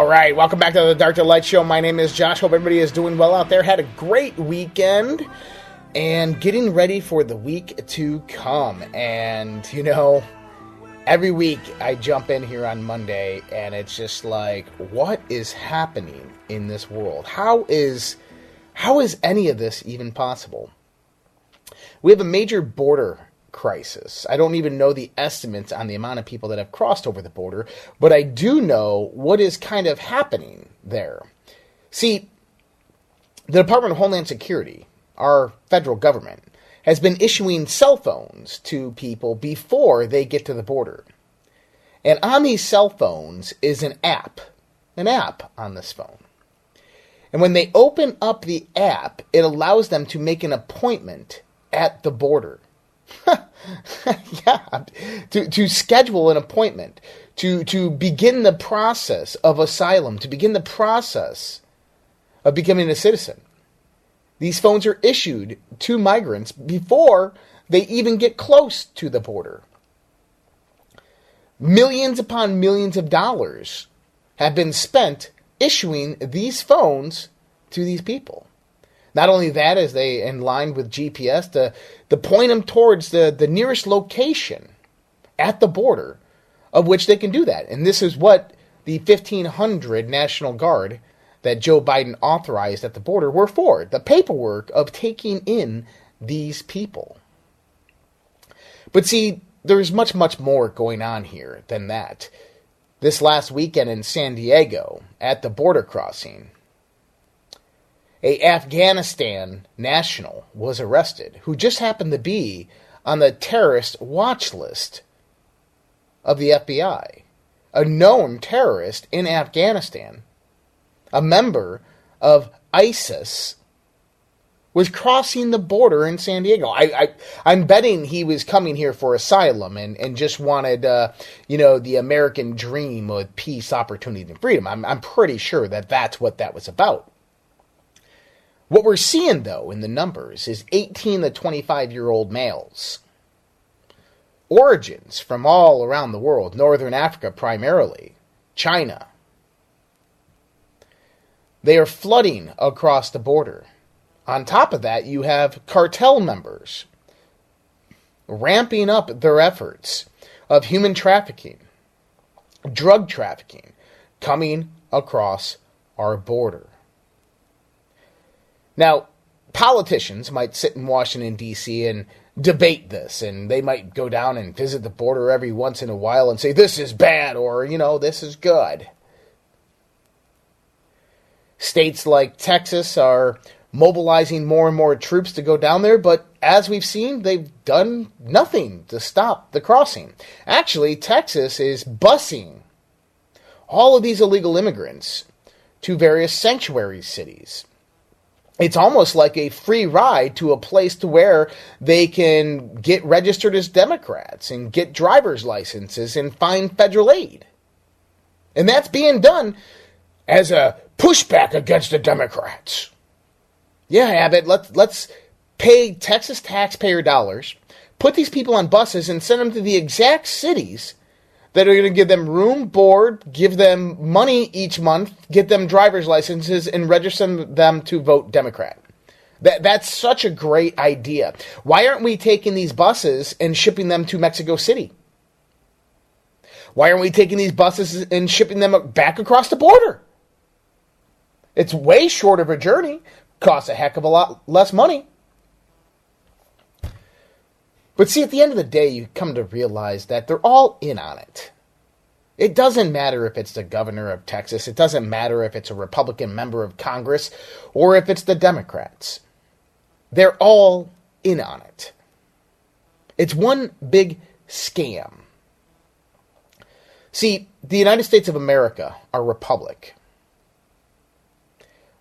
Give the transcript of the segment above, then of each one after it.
All right, welcome back to the Dark to Light Show. My name is Josh. Hope everybody is doing well out there. Had a great weekend and getting ready for the week to come. And, you know, every week I jump in here on Monday and it's just like, what is happening in this world? How is how is any of this even possible? We have a major border crisis. I don't even know the estimates on the amount of people that have crossed over the border, but I do know what is kind of happening there. See, the Department of Homeland Security, our federal government, has been issuing cell phones to people before they get to the border. And on these cell phones is an app, an app on this phone. And when they open up the app, it allows them to make an appointment at the border. yeah, to, to schedule an appointment, to, to begin the process of asylum, to begin the process of becoming a citizen. These phones are issued to migrants before they even get close to the border. Millions upon millions of dollars have been spent issuing these phones to these people. Not only that, as they in line with GPS to, to point them towards the, the nearest location at the border of which they can do that. And this is what the 1,500 National Guard that Joe Biden authorized at the border were for the paperwork of taking in these people. But see, there's much, much more going on here than that. This last weekend in San Diego, at the border crossing, a Afghanistan national was arrested who just happened to be on the terrorist watch list of the FBI. A known terrorist in Afghanistan, a member of ISIS, was crossing the border in San Diego. I, I am betting he was coming here for asylum and, and just wanted uh, you know the American dream of peace, opportunity, and freedom. I'm I'm pretty sure that that's what that was about. What we're seeing, though, in the numbers is 18 to 25 year old males. Origins from all around the world, Northern Africa primarily, China. They are flooding across the border. On top of that, you have cartel members ramping up their efforts of human trafficking, drug trafficking, coming across our border. Now, politicians might sit in Washington, D.C. and debate this, and they might go down and visit the border every once in a while and say, this is bad, or, you know, this is good. States like Texas are mobilizing more and more troops to go down there, but as we've seen, they've done nothing to stop the crossing. Actually, Texas is busing all of these illegal immigrants to various sanctuary cities it's almost like a free ride to a place to where they can get registered as Democrats and get driver's licenses and find federal aid. And that's being done as a pushback against the Democrats. Yeah, Abbott, let's let's pay Texas taxpayer dollars, put these people on buses and send them to the exact cities that are going to give them room, board, give them money each month, get them driver's licenses, and register them to vote Democrat. That, that's such a great idea. Why aren't we taking these buses and shipping them to Mexico City? Why aren't we taking these buses and shipping them back across the border? It's way short of a journey, costs a heck of a lot less money. But see, at the end of the day, you come to realize that they're all in on it. It doesn't matter if it's the governor of Texas, it doesn't matter if it's a Republican member of Congress, or if it's the Democrats. They're all in on it. It's one big scam. See, the United States of America, our republic,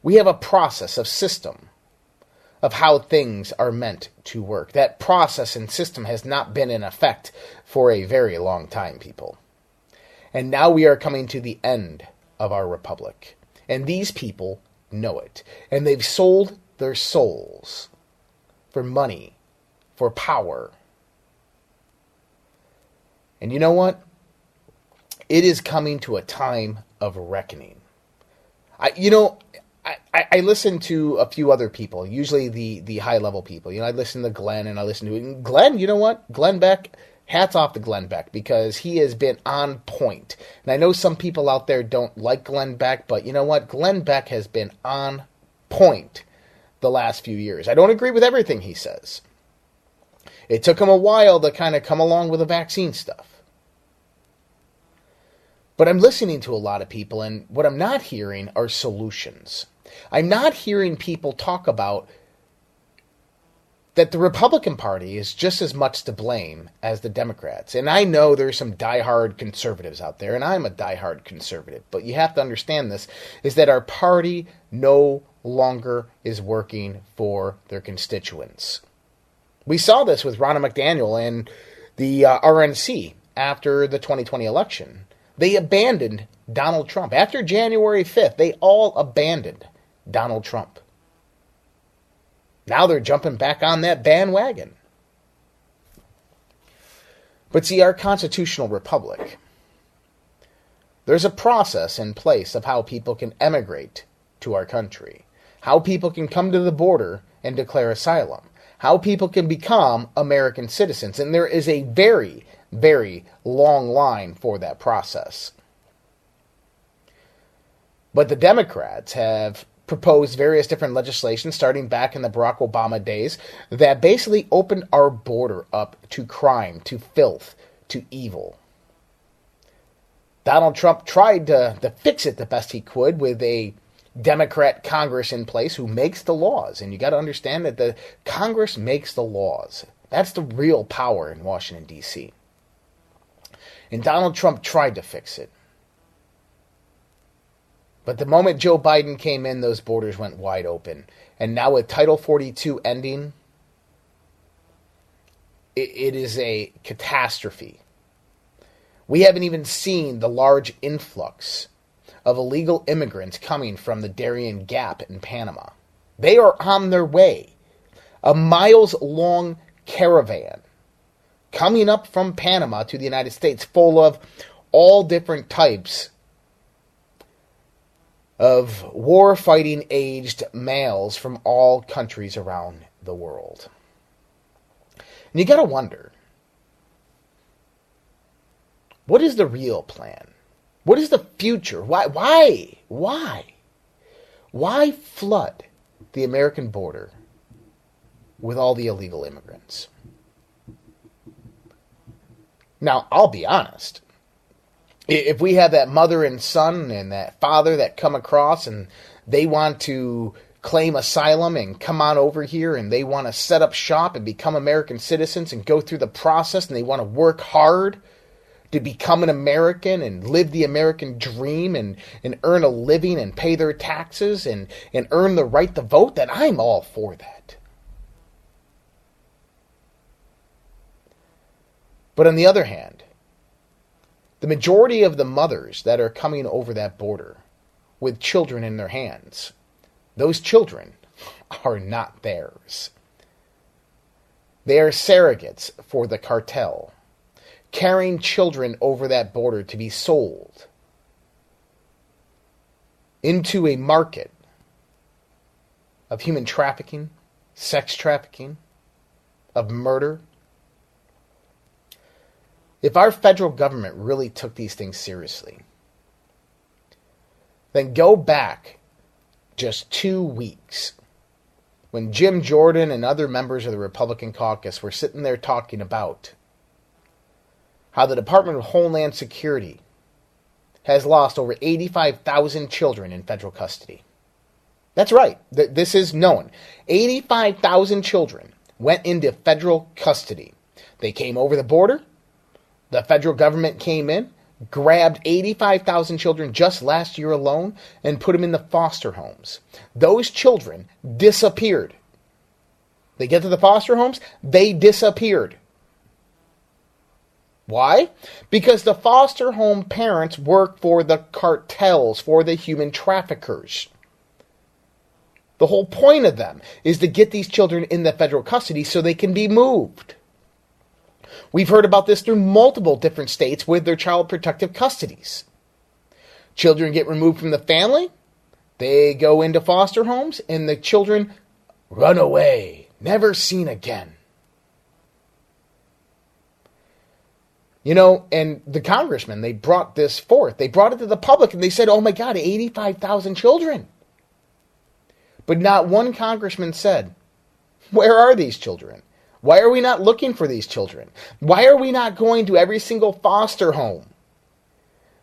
We have a process of system of how things are meant to work. That process and system has not been in effect for a very long time, people. And now we are coming to the end of our republic. And these people know it. And they've sold their souls for money, for power. And you know what? It is coming to a time of reckoning. I, you know, I, I listen to a few other people, usually the the high level people. You know, I listen to Glenn and I listen to Glenn. You know what, Glenn Beck. Hats off to Glenn Beck because he has been on point. And I know some people out there don't like Glenn Beck, but you know what? Glenn Beck has been on point the last few years. I don't agree with everything he says. It took him a while to kind of come along with the vaccine stuff. But I'm listening to a lot of people, and what I'm not hearing are solutions. I'm not hearing people talk about that the Republican Party is just as much to blame as the Democrats. And I know there's some diehard conservatives out there, and I'm a diehard conservative, but you have to understand this is that our party no longer is working for their constituents. We saw this with Ronna McDaniel and the uh, RNC after the 2020 election. They abandoned Donald Trump. After January 5th, they all abandoned Donald Trump. Now they're jumping back on that bandwagon. But see, our constitutional republic, there's a process in place of how people can emigrate to our country, how people can come to the border and declare asylum, how people can become American citizens. And there is a very very long line for that process. But the Democrats have proposed various different legislation starting back in the Barack Obama days that basically opened our border up to crime, to filth, to evil. Donald Trump tried to, to fix it the best he could with a Democrat Congress in place who makes the laws. And you got to understand that the Congress makes the laws. That's the real power in Washington, D.C. And Donald Trump tried to fix it. But the moment Joe Biden came in, those borders went wide open. And now with Title 42 ending, it, it is a catastrophe. We haven't even seen the large influx of illegal immigrants coming from the Darien Gap in Panama. They are on their way. A miles long caravan coming up from Panama to the United States, full of all different types of war fighting aged males from all countries around the world. And you got to wonder what is the real plan? What is the future? Why? Why? Why? Why flood the American border with all the illegal immigrants? Now, I'll be honest. If we have that mother and son and that father that come across and they want to claim asylum and come on over here and they want to set up shop and become American citizens and go through the process and they want to work hard to become an American and live the American dream and, and earn a living and pay their taxes and, and earn the right to vote, then I'm all for that. But on the other hand, the majority of the mothers that are coming over that border with children in their hands, those children are not theirs. They are surrogates for the cartel, carrying children over that border to be sold into a market of human trafficking, sex trafficking, of murder, if our federal government really took these things seriously, then go back just two weeks when Jim Jordan and other members of the Republican caucus were sitting there talking about how the Department of Homeland Security has lost over 85,000 children in federal custody. That's right. This is known. 85,000 children went into federal custody. They came over the border. The federal government came in, grabbed 85,000 children just last year alone and put them in the foster homes. Those children disappeared. They get to the foster homes, they disappeared. Why? Because the foster home parents work for the cartels, for the human traffickers. The whole point of them is to get these children in the federal custody so they can be moved. We've heard about this through multiple different states with their child protective custodies. Children get removed from the family, they go into foster homes, and the children run away, never seen again. You know, and the congressmen, they brought this forth. They brought it to the public and they said, oh my God, 85,000 children. But not one congressman said, where are these children? Why are we not looking for these children? Why are we not going to every single foster home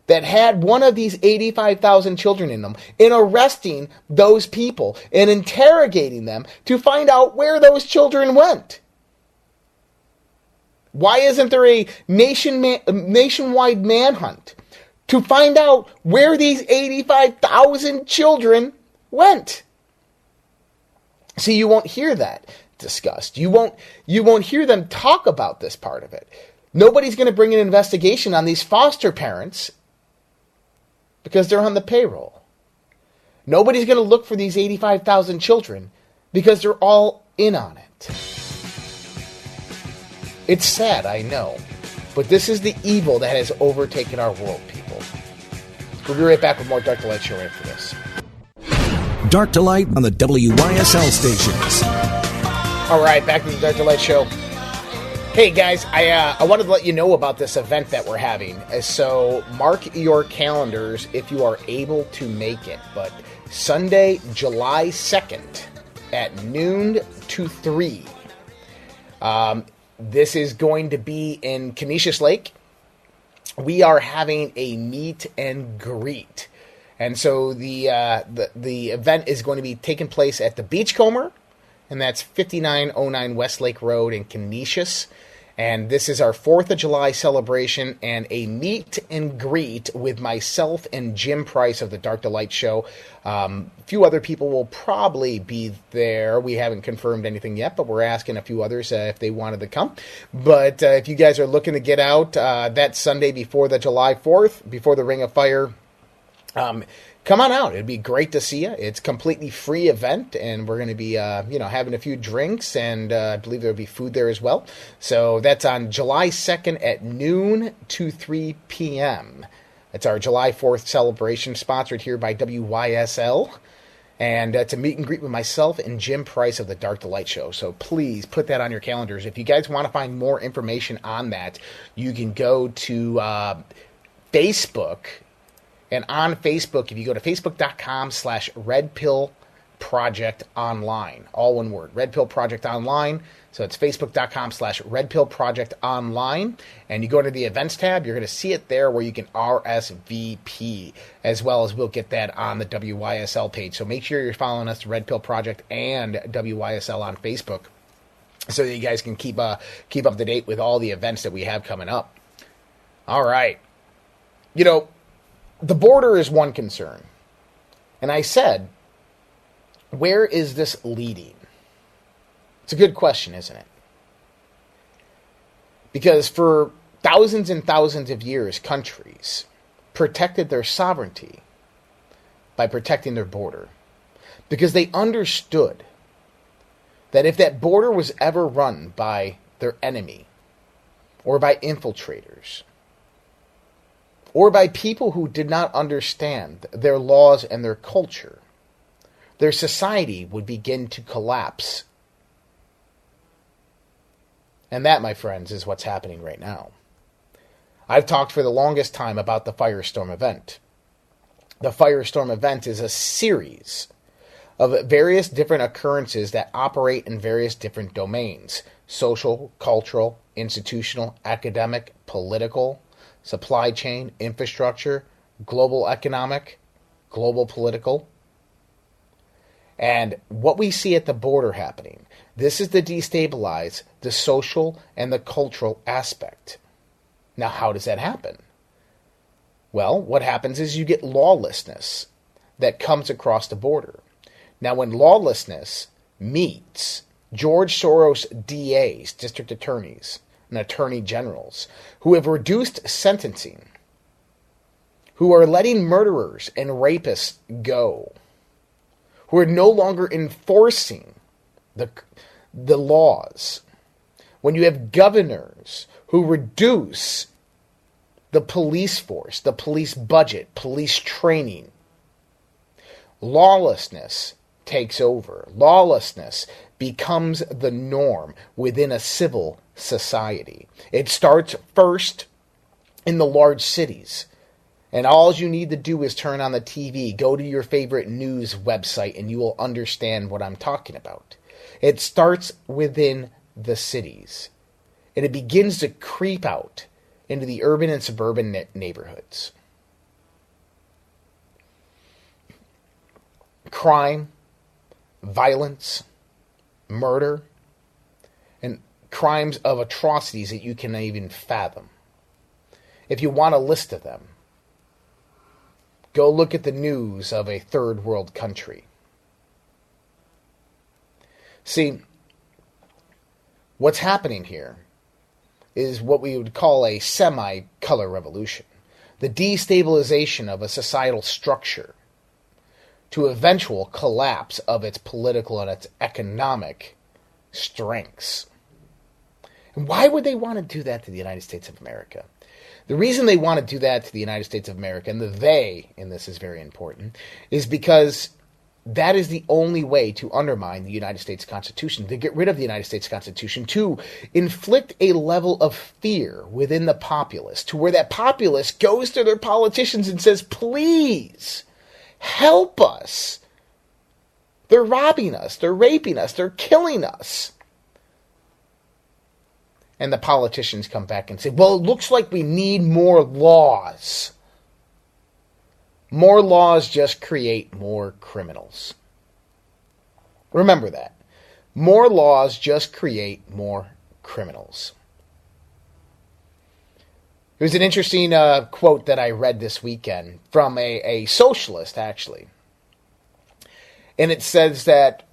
that had one of these 85,000 children in them and arresting those people and interrogating them to find out where those children went? Why isn't there a nation nationwide manhunt to find out where these 85,000 children went? See, you won't hear that discussed. You won't you won't hear them talk about this part of it. Nobody's going to bring an investigation on these foster parents because they're on the payroll. Nobody's going to look for these 85,000 children because they're all in on it. It's sad, I know, but this is the evil that has overtaken our world, people. We'll be right back with more Dark to Light show after this. Dark to Light on the WYSL stations. All right, back to the Dark Light show. Hey guys, I uh, I wanted to let you know about this event that we're having. Uh, So mark your calendars if you are able to make it. But Sunday, July second, at noon to three. Um, this is going to be in Canandaigua Lake. We are having a meet and greet, and so the uh, the the event is going to be taking place at the Beachcomber, and that's fifty nine oh nine Westlake Road in Canandaigua. And this is our 4th of July celebration and a meet and greet with myself and Jim Price of the Dark to Light Show. Um, a few other people will probably be there. We haven't confirmed anything yet, but we're asking a few others uh, if they wanted to come. But uh, if you guys are looking to get out uh, that Sunday before the July 4th, before the Ring of Fire, um, come on out. It'd be great to see you. It's completely free event, and we're going to be, uh, you know, having a few drinks, and uh, I believe there'll be food there as well. So that's on July 2nd at noon to 3 p.m. It's our July 4th celebration, sponsored here by WYSL. And uh, a meet and greet with myself and Jim Price of the Dark to Light Show. So please put that on your calendars. If you guys want to find more information on that, you can go to uh, Facebook and on Facebook, if you go to facebook.com slash red pill project online, all one word, red pill project online. So it's facebook.com slash red pill project online. And you go to the events tab, you're going to see it there where you can RSVP, as well as we'll get that on the WYSL page. So make sure you're following us, Red Pill Project and WYSL on Facebook, so that you guys can keep, uh, keep up to date with all the events that we have coming up. All right. You know, the border is one concern. And I said, where is this leading? It's a good question, isn't it? Because for thousands and thousands of years, countries protected their sovereignty by protecting their border. Because they understood that if that border was ever run by their enemy or by infiltrators, or by people who did not understand their laws and their culture, their society would begin to collapse. And that, my friends, is what's happening right now. I've talked for the longest time about the Firestorm event. The Firestorm event is a series of various different occurrences that operate in various different domains social, cultural, institutional, academic, political, supply chain, infrastructure, global economic, global political. And what we see at the border happening, this is to destabilize the social and the cultural aspect. Now, how does that happen? Well, what happens is you get lawlessness that comes across the border. Now, when lawlessness meets George Soros DAs, district attorneys, and attorney generals, who have reduced sentencing, who are letting murderers and rapists go, who are no longer enforcing the, the laws, when you have governors who reduce the police force, the police budget, police training, lawlessness takes over. Lawlessness becomes the norm within a civil society. It starts first in the large cities. And all you need to do is turn on the TV, go to your favorite news website, and you will understand what I'm talking about. It starts within the cities, and it begins to creep out into the urban and suburban neighborhoods. Crime, violence, murder, crimes of atrocities that you can even fathom. If you want a list of them, go look at the news of a third world country. See, what's happening here is what we would call a semi color revolution the destabilization of a societal structure to eventual collapse of its political and its economic strengths. Why would they want to do that to the United States of America? The reason they want to do that to the United States of America, and the they in this is very important, is because that is the only way to undermine the United States Constitution, to get rid of the United States Constitution, to inflict a level of fear within the populace, to where that populace goes to their politicians and says, please help us. They're robbing us, they're raping us, they're killing us. And the politicians come back and say, well, it looks like we need more laws. More laws just create more criminals. Remember that. More laws just create more criminals. It was an interesting uh, quote that I read this weekend from a, a socialist, actually. And it says that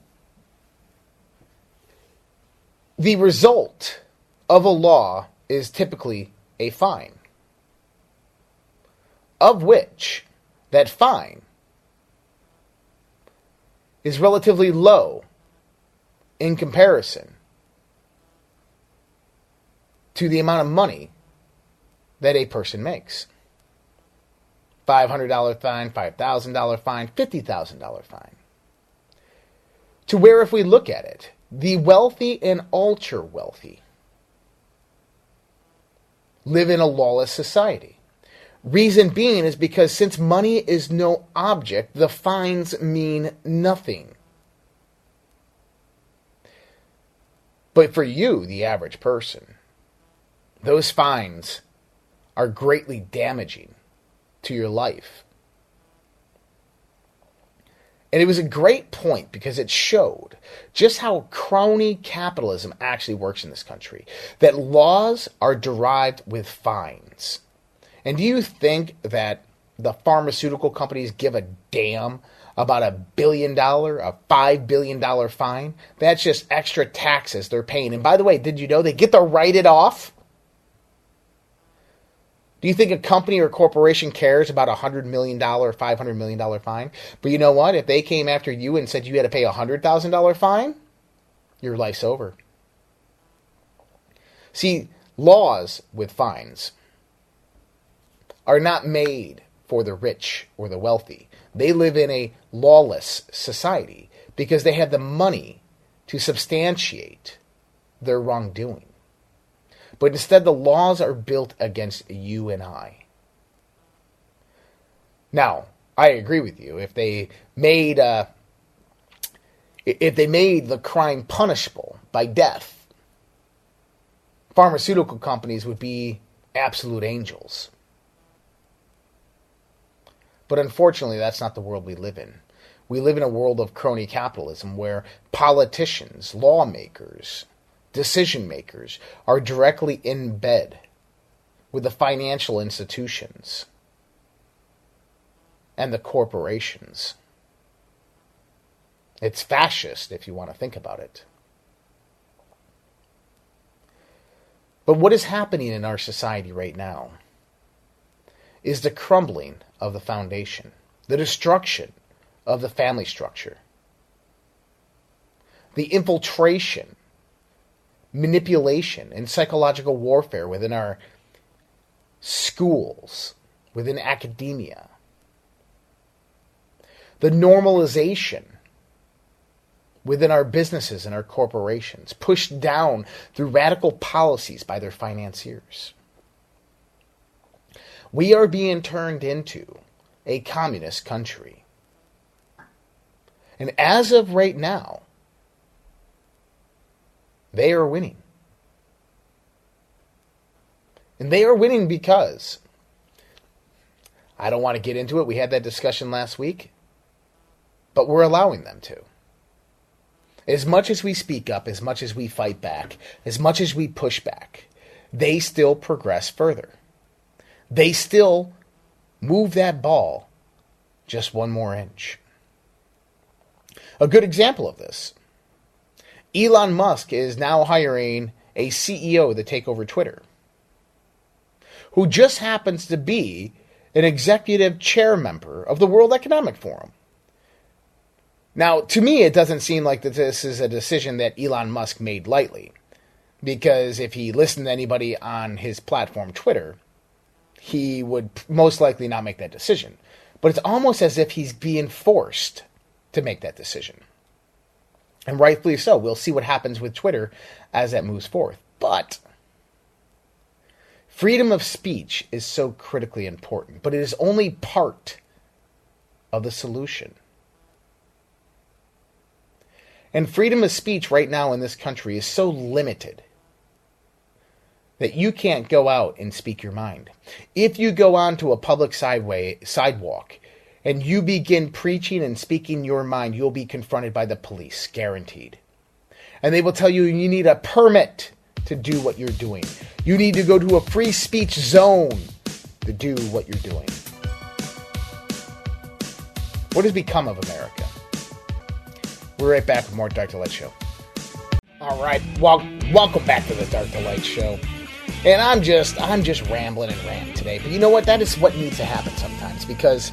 the result of a law is typically a fine, of which that fine is relatively low in comparison to the amount of money that a person makes. $500 fine, $5,000 fine, $50,000 fine. To where, if we look at it, the wealthy and ultra wealthy live in a lawless society. Reason being is because since money is no object, the fines mean nothing. But for you, the average person, those fines are greatly damaging to your life. And it was a great point because it showed just how crony capitalism actually works in this country. That laws are derived with fines. And do you think that the pharmaceutical companies give a damn about a billion dollar, a five billion dollar fine? That's just extra taxes they're paying. And by the way, did you know they get to write it off? Do you think a company or a corporation cares about a hundred million dollar, five hundred million dollar fine? But you know what? If they came after you and said you had to pay a hundred thousand dollar fine, your life's over. See, laws with fines are not made for the rich or the wealthy. They live in a lawless society because they have the money to substantiate their wrongdoing. But instead, the laws are built against you and I. Now, I agree with you. If they made uh, if they made the crime punishable by death, pharmaceutical companies would be absolute angels. But unfortunately, that's not the world we live in. We live in a world of crony capitalism where politicians, lawmakers, decision makers are directly in bed with the financial institutions. and the corporations. It's fascist if you want to think about it. But what is happening in our society right now is the crumbling of the foundation, the destruction of the family structure, the infiltration, manipulation, and psychological warfare within our schools, within academia, the normalization within our businesses and our corporations, pushed down through radical policies by their financiers. We are being turned into a communist country. And as of right now, they are winning. And they are winning because I don't want to get into it. We had that discussion last week, but we're allowing them to. As much as we speak up, as much as we fight back, as much as we push back, they still progress further. They still move that ball just one more inch. A good example of this Elon Musk is now hiring a CEO to take over Twitter, who just happens to be an executive chair member of the World Economic Forum. Now, to me, it doesn't seem like that this is a decision that Elon Musk made lightly. Because if he listened to anybody on his platform, Twitter, he would most likely not make that decision. But it's almost as if he's being forced to make that decision. And rightfully so. We'll see what happens with Twitter as that moves forth. But freedom of speech is so critically important, but it is only part of the solution. And freedom of speech right now in this country is so limited that you can't go out and speak your mind. If you go onto a public sideway sidewalk and you begin preaching and speaking your mind, you'll be confronted by the police, guaranteed. And they will tell you you need a permit to do what you're doing. You need to go to a free speech zone to do what you're doing. What has become of America? We're right back with more Dark to Light Show. All right, well, welcome back to the Dark to Light Show. And I'm just, I'm just rambling and ranting today. But you know what? That is what needs to happen sometimes because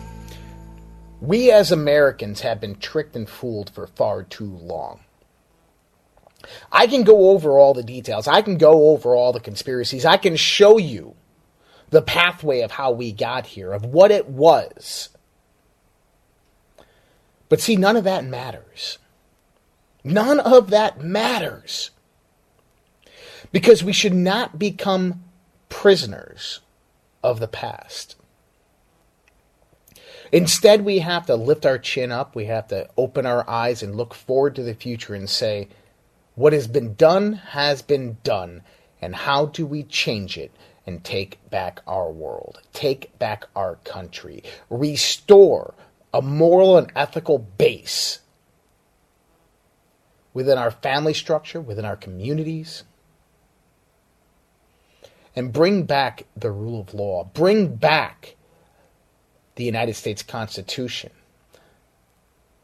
we as Americans have been tricked and fooled for far too long. I can go over all the details. I can go over all the conspiracies. I can show you the pathway of how we got here, of what it was. But see, none of that matters. None of that matters. Because we should not become prisoners of the past. Instead, we have to lift our chin up, we have to open our eyes and look forward to the future and say, what has been done has been done, and how do we change it and take back our world, take back our country, restore a moral and ethical base within our family structure, within our communities, and bring back the rule of law, bring back the United States Constitution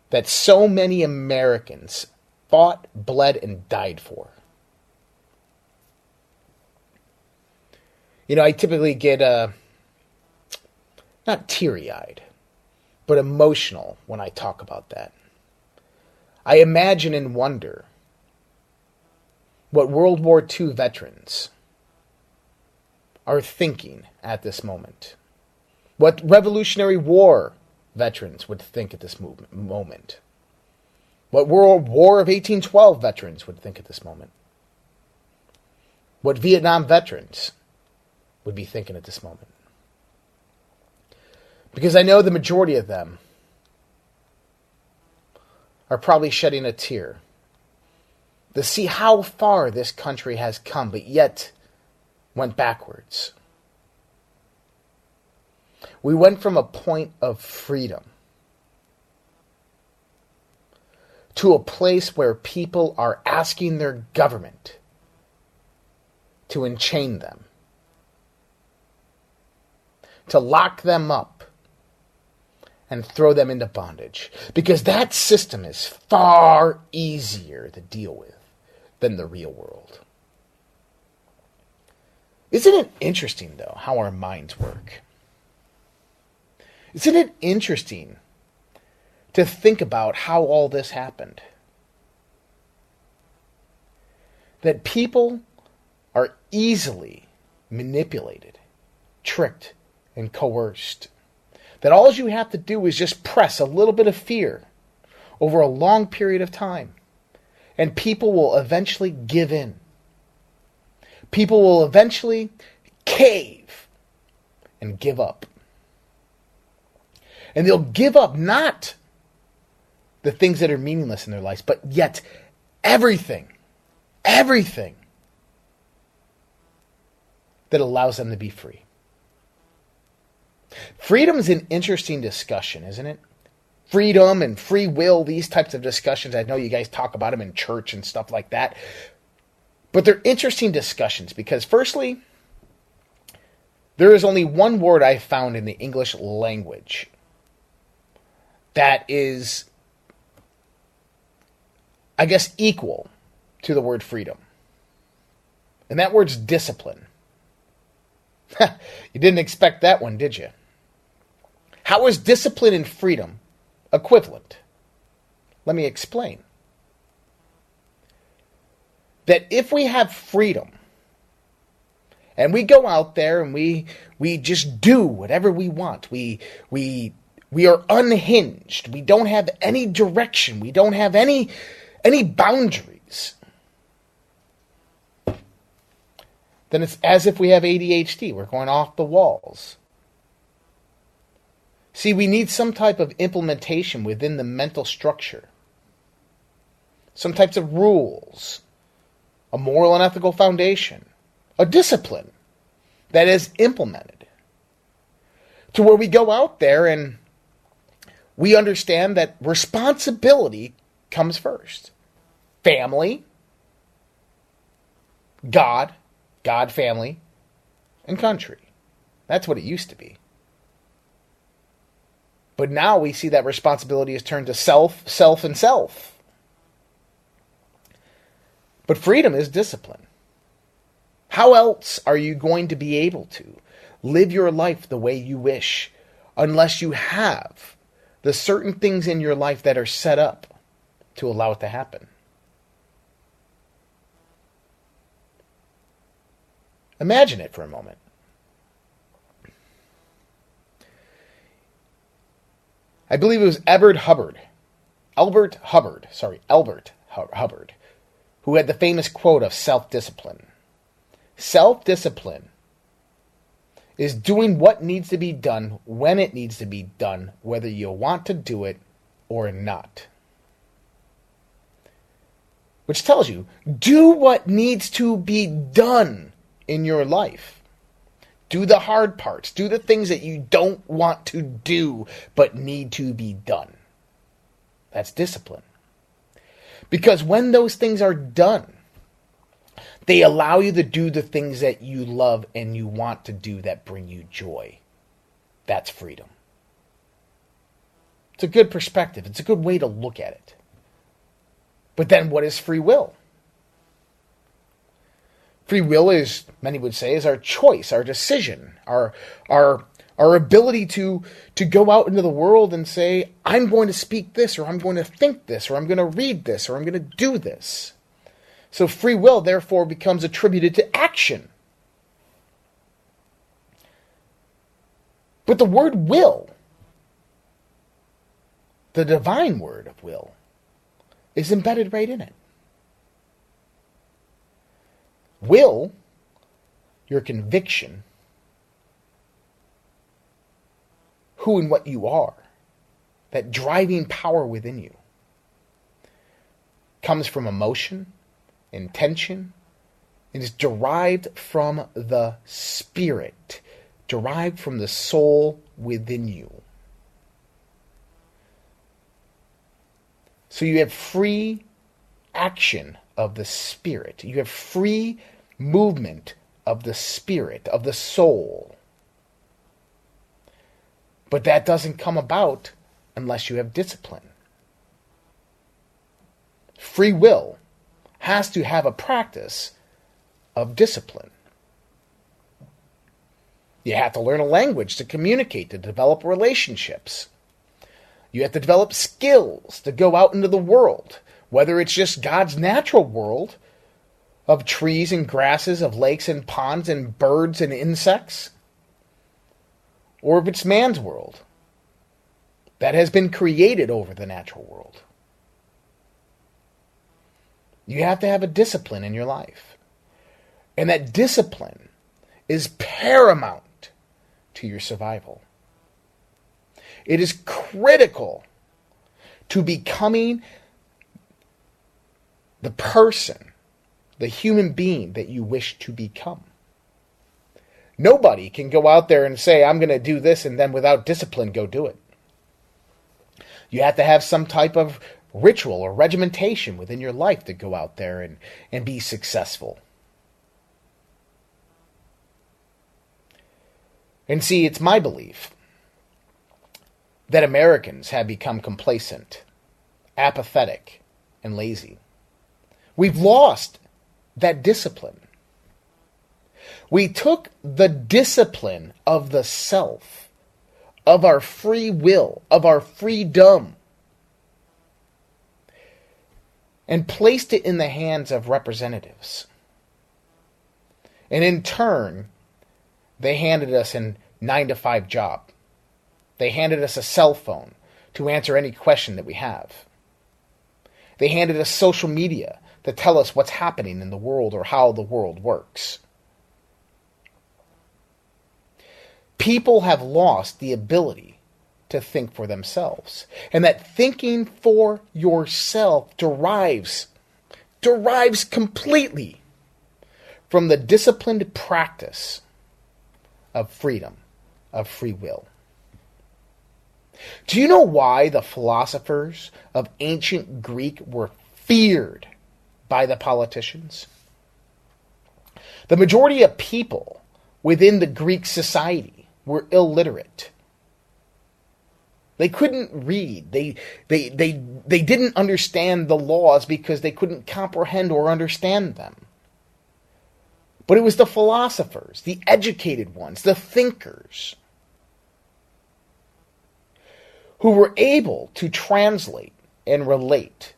that so many Americans fought, bled, and died for. You know, I typically get uh, not teary eyed, but emotional when I talk about that. I imagine and wonder what World War II veterans are thinking at this moment. What Revolutionary War veterans would think at this moment. What World War of 1812 veterans would think at this moment. What Vietnam veterans would be thinking at this moment. Because I know the majority of them are probably shedding a tear to see how far this country has come, but yet went backwards. We went from a point of freedom to a place where people are asking their government to enchain them, to lock them up, and throw them into bondage. Because that system is far easier to deal with than the real world. Isn't it interesting, though, how our minds work? Isn't it interesting to think about how all this happened? That people are easily manipulated, tricked, and coerced. That all you have to do is just press a little bit of fear over a long period of time, and people will eventually give in. People will eventually cave and give up. And they'll give up not the things that are meaningless in their lives, but yet everything, everything that allows them to be free. Freedom is an interesting discussion, isn't it? Freedom and free will, these types of discussions. I know you guys talk about them in church and stuff like that. But they're interesting discussions because, firstly, there is only one word I found in the English language that is, I guess, equal to the word freedom. And that word's discipline. you didn't expect that one, did you? How is discipline and freedom equivalent? Let me explain. That if we have freedom and we go out there and we we just do whatever we want, we we we are unhinged. We don't have any direction. We don't have any any boundaries. then it's as if we have ADHD. We're going off the walls. See, we need some type of implementation within the mental structure, some types of rules, a moral and ethical foundation, a discipline that is implemented to where we go out there and we understand that responsibility comes first. Family, God, God, family, and country. That's what it used to be. But now we see that responsibility is turned to self, self, and self. But freedom is discipline. How else are you going to be able to live your life the way you wish unless you have the certain things in your life that are set up to allow it to happen? Imagine it for a moment. I believe it was Albert Hubbard. Albert Hubbard, sorry, Albert Hubbard, who had the famous quote of self discipline. Self discipline is doing what needs to be done when it needs to be done, whether you want to do it or not. Which tells you do what needs to be done in your life. Do the hard parts. Do the things that you don't want to do but need to be done. That's discipline. Because when those things are done, they allow you to do the things that you love and you want to do that bring you joy. That's freedom. It's a good perspective. It's a good way to look at it. But then what is free will? Free will is, many would say, is our choice, our decision, our our our ability to to go out into the world and say, I'm going to speak this, or I'm going to think this, or I'm going to read this, or I'm going to do this. So free will therefore becomes attributed to action. But the word will, the divine word of will, is embedded right in it. Will, your conviction, who and what you are, that driving power within you, comes from emotion, intention, and is derived from the spirit, derived from the soul within you. So you have free action of the spirit. You have free movement of the spirit, of the soul. But that doesn't come about unless you have discipline. Free will has to have a practice of discipline. You have to learn a language to communicate, to develop relationships. You have to develop skills to go out into the world, whether it's just God's natural world of trees and grasses, of lakes and ponds and birds and insects, or if it's man's world that has been created over the natural world. You have to have a discipline in your life. And that discipline is paramount to your survival. It is critical to becoming the person, the human being that you wish to become. Nobody can go out there and say, I'm going to do this, and then without discipline go do it. You have to have some type of ritual or regimentation within your life to go out there and, and be successful. And see, it's my belief that Americans have become complacent, apathetic, and lazy. We've lost that discipline. We took the discipline of the self, of our free will, of our freedom, and placed it in the hands of representatives. And in turn, they handed us a nine to five job. They handed us a cell phone to answer any question that we have. They handed us social media to tell us what's happening in the world or how the world works. People have lost the ability to think for themselves. And that thinking for yourself derives derives completely from the disciplined practice of freedom, of free will. Do you know why the philosophers of ancient Greek were feared by the politicians? The majority of people within the Greek society were illiterate. They couldn't read. They, they, they, they didn't understand the laws because they couldn't comprehend or understand them. But it was the philosophers, the educated ones, the thinkers, who were able to translate and relate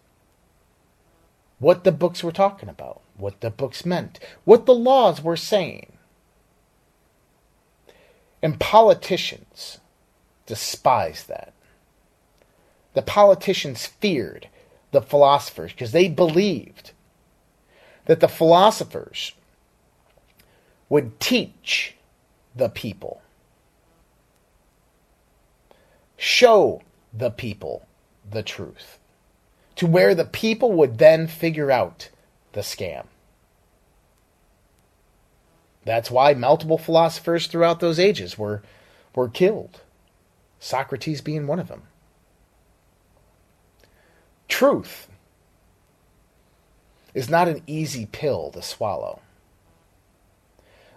what the books were talking about, what the books meant, what the laws were saying. And politicians despised that. The politicians feared the philosophers because they believed that the philosophers would teach the people, show the people the truth, to where the people would then figure out the scam. That's why multiple philosophers throughout those ages were, were killed, Socrates being one of them. Truth is not an easy pill to swallow.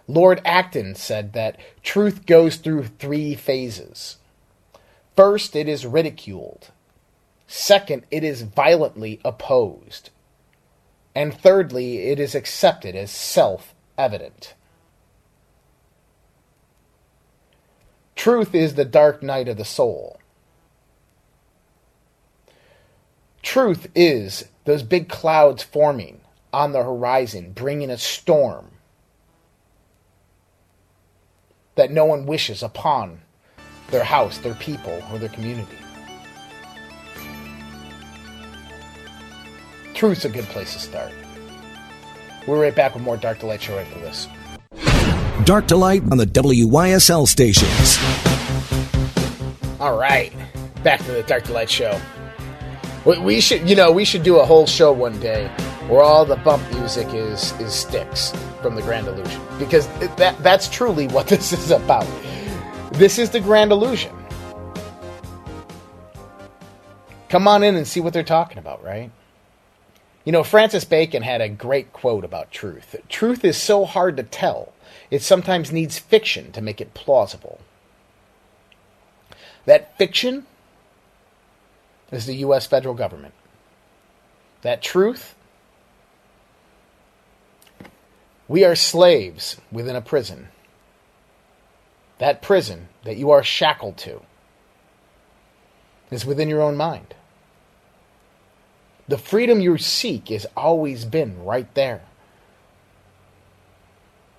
Lord Acton said that truth goes through three phases. First, it is ridiculed. Second, it is violently opposed. And thirdly, it is accepted as self evident. Truth is the dark night of the soul. Truth is those big clouds forming on the horizon, bringing a storm that no one wishes upon their house, their people, or their community. Truth's a good place to start. We're right back with more Dark to Light Show after this. Dark to Light on the WYSL stations. All right, back to the Dark to Light Show. We, we should, you know, we should do a whole show one day where all the bump music is is Styx from the Grand Illusion because that that's truly what this is about. This is the Grand Illusion. Come on in and see what they're talking about, right? You know, Francis Bacon had a great quote about truth. Truth is so hard to tell, it sometimes needs fiction to make it plausible. That fiction is the U.S. federal government. That truth, we are slaves within a prison. That prison that you are shackled to is within your own mind. The freedom you seek has always been right there.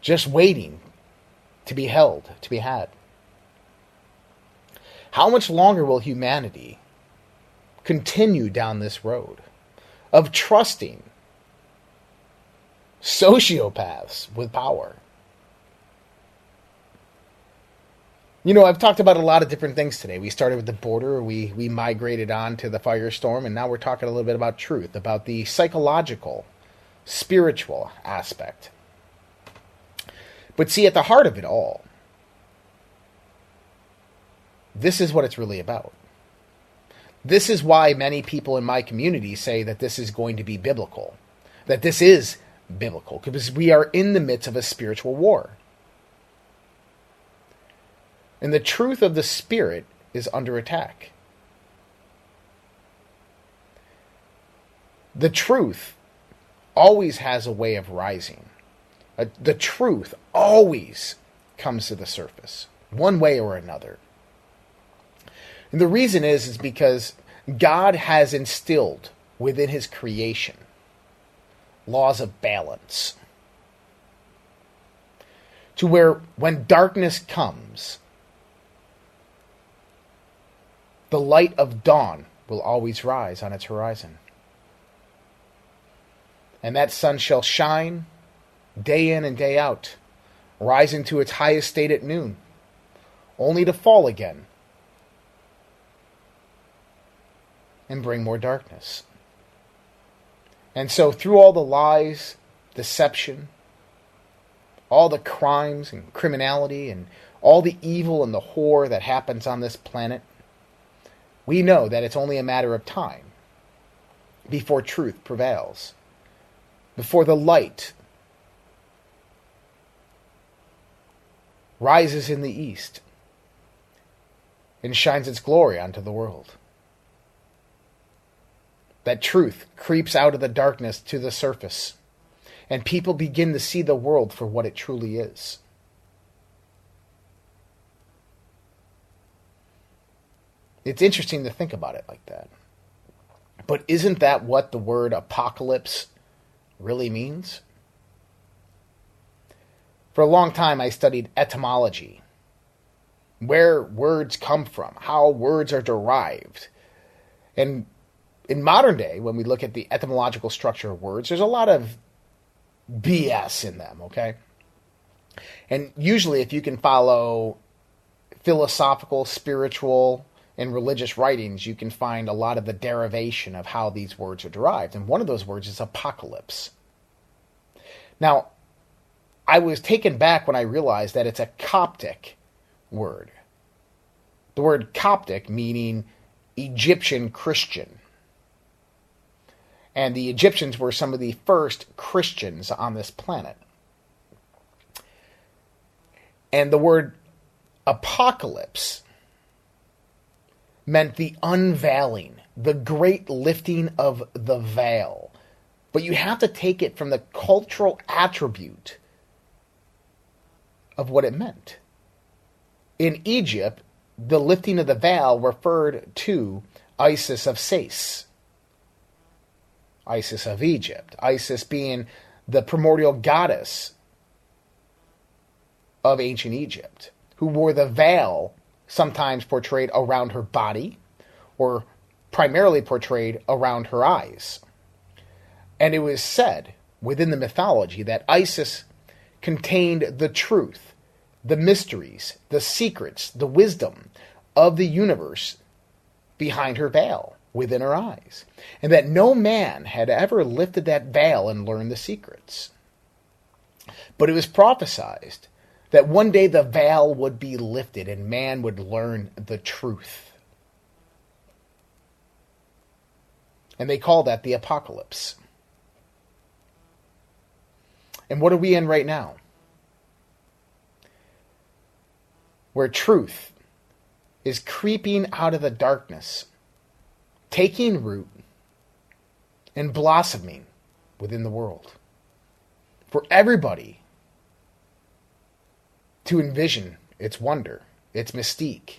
Just waiting to be held, to be had. How much longer will humanity continue down this road of trusting sociopaths with power? You know, I've talked about a lot of different things today. We started with the border, we we migrated on to the firestorm, and now we're talking a little bit about truth, about the psychological, spiritual aspect. But see, at the heart of it all, this is what it's really about. This is why many people in my community say that this is going to be biblical, that this is biblical, because we are in the midst of a spiritual war. And the truth of the Spirit is under attack. The truth always has a way of rising. Uh, the truth always comes to the surface, one way or another. And the reason is is because God has instilled within his creation laws of balance. To where when darkness comes, The light of dawn will always rise on its horizon. And that sun shall shine day in and day out, rising to its highest state at noon, only to fall again and bring more darkness. And so, through all the lies, deception, all the crimes and criminality, and all the evil and the horror that happens on this planet, we know that it's only a matter of time before truth prevails, before the light rises in the east and shines its glory onto the world. That truth creeps out of the darkness to the surface, and people begin to see the world for what it truly is. It's interesting to think about it like that. But isn't that what the word apocalypse really means? For a long time, I studied etymology, where words come from, how words are derived. And in modern day, when we look at the etymological structure of words, there's a lot of BS in them, okay? And usually, if you can follow philosophical, spiritual, in religious writings, you can find a lot of the derivation of how these words are derived. And one of those words is apocalypse. Now, I was taken back when I realized that it's a Coptic word. The word Coptic meaning Egyptian Christian. And the Egyptians were some of the first Christians on this planet. And the word apocalypse meant the unveiling, the great lifting of the veil. But you have to take it from the cultural attribute of what it meant. In Egypt, the lifting of the veil referred to Isis of Sais, Isis of Egypt, Isis being the primordial goddess of ancient Egypt, who wore the veil sometimes portrayed around her body or primarily portrayed around her eyes. And it was said within the mythology that Isis contained the truth, the mysteries, the secrets, the wisdom of the universe behind her veil, within her eyes, and that no man had ever lifted that veil and learned the secrets. But it was prophesied that one day the veil would be lifted and man would learn the truth. And they call that the apocalypse. And what are we in right now? Where truth is creeping out of the darkness taking root and blossoming within the world. For everybody to envision its wonder, its mystique,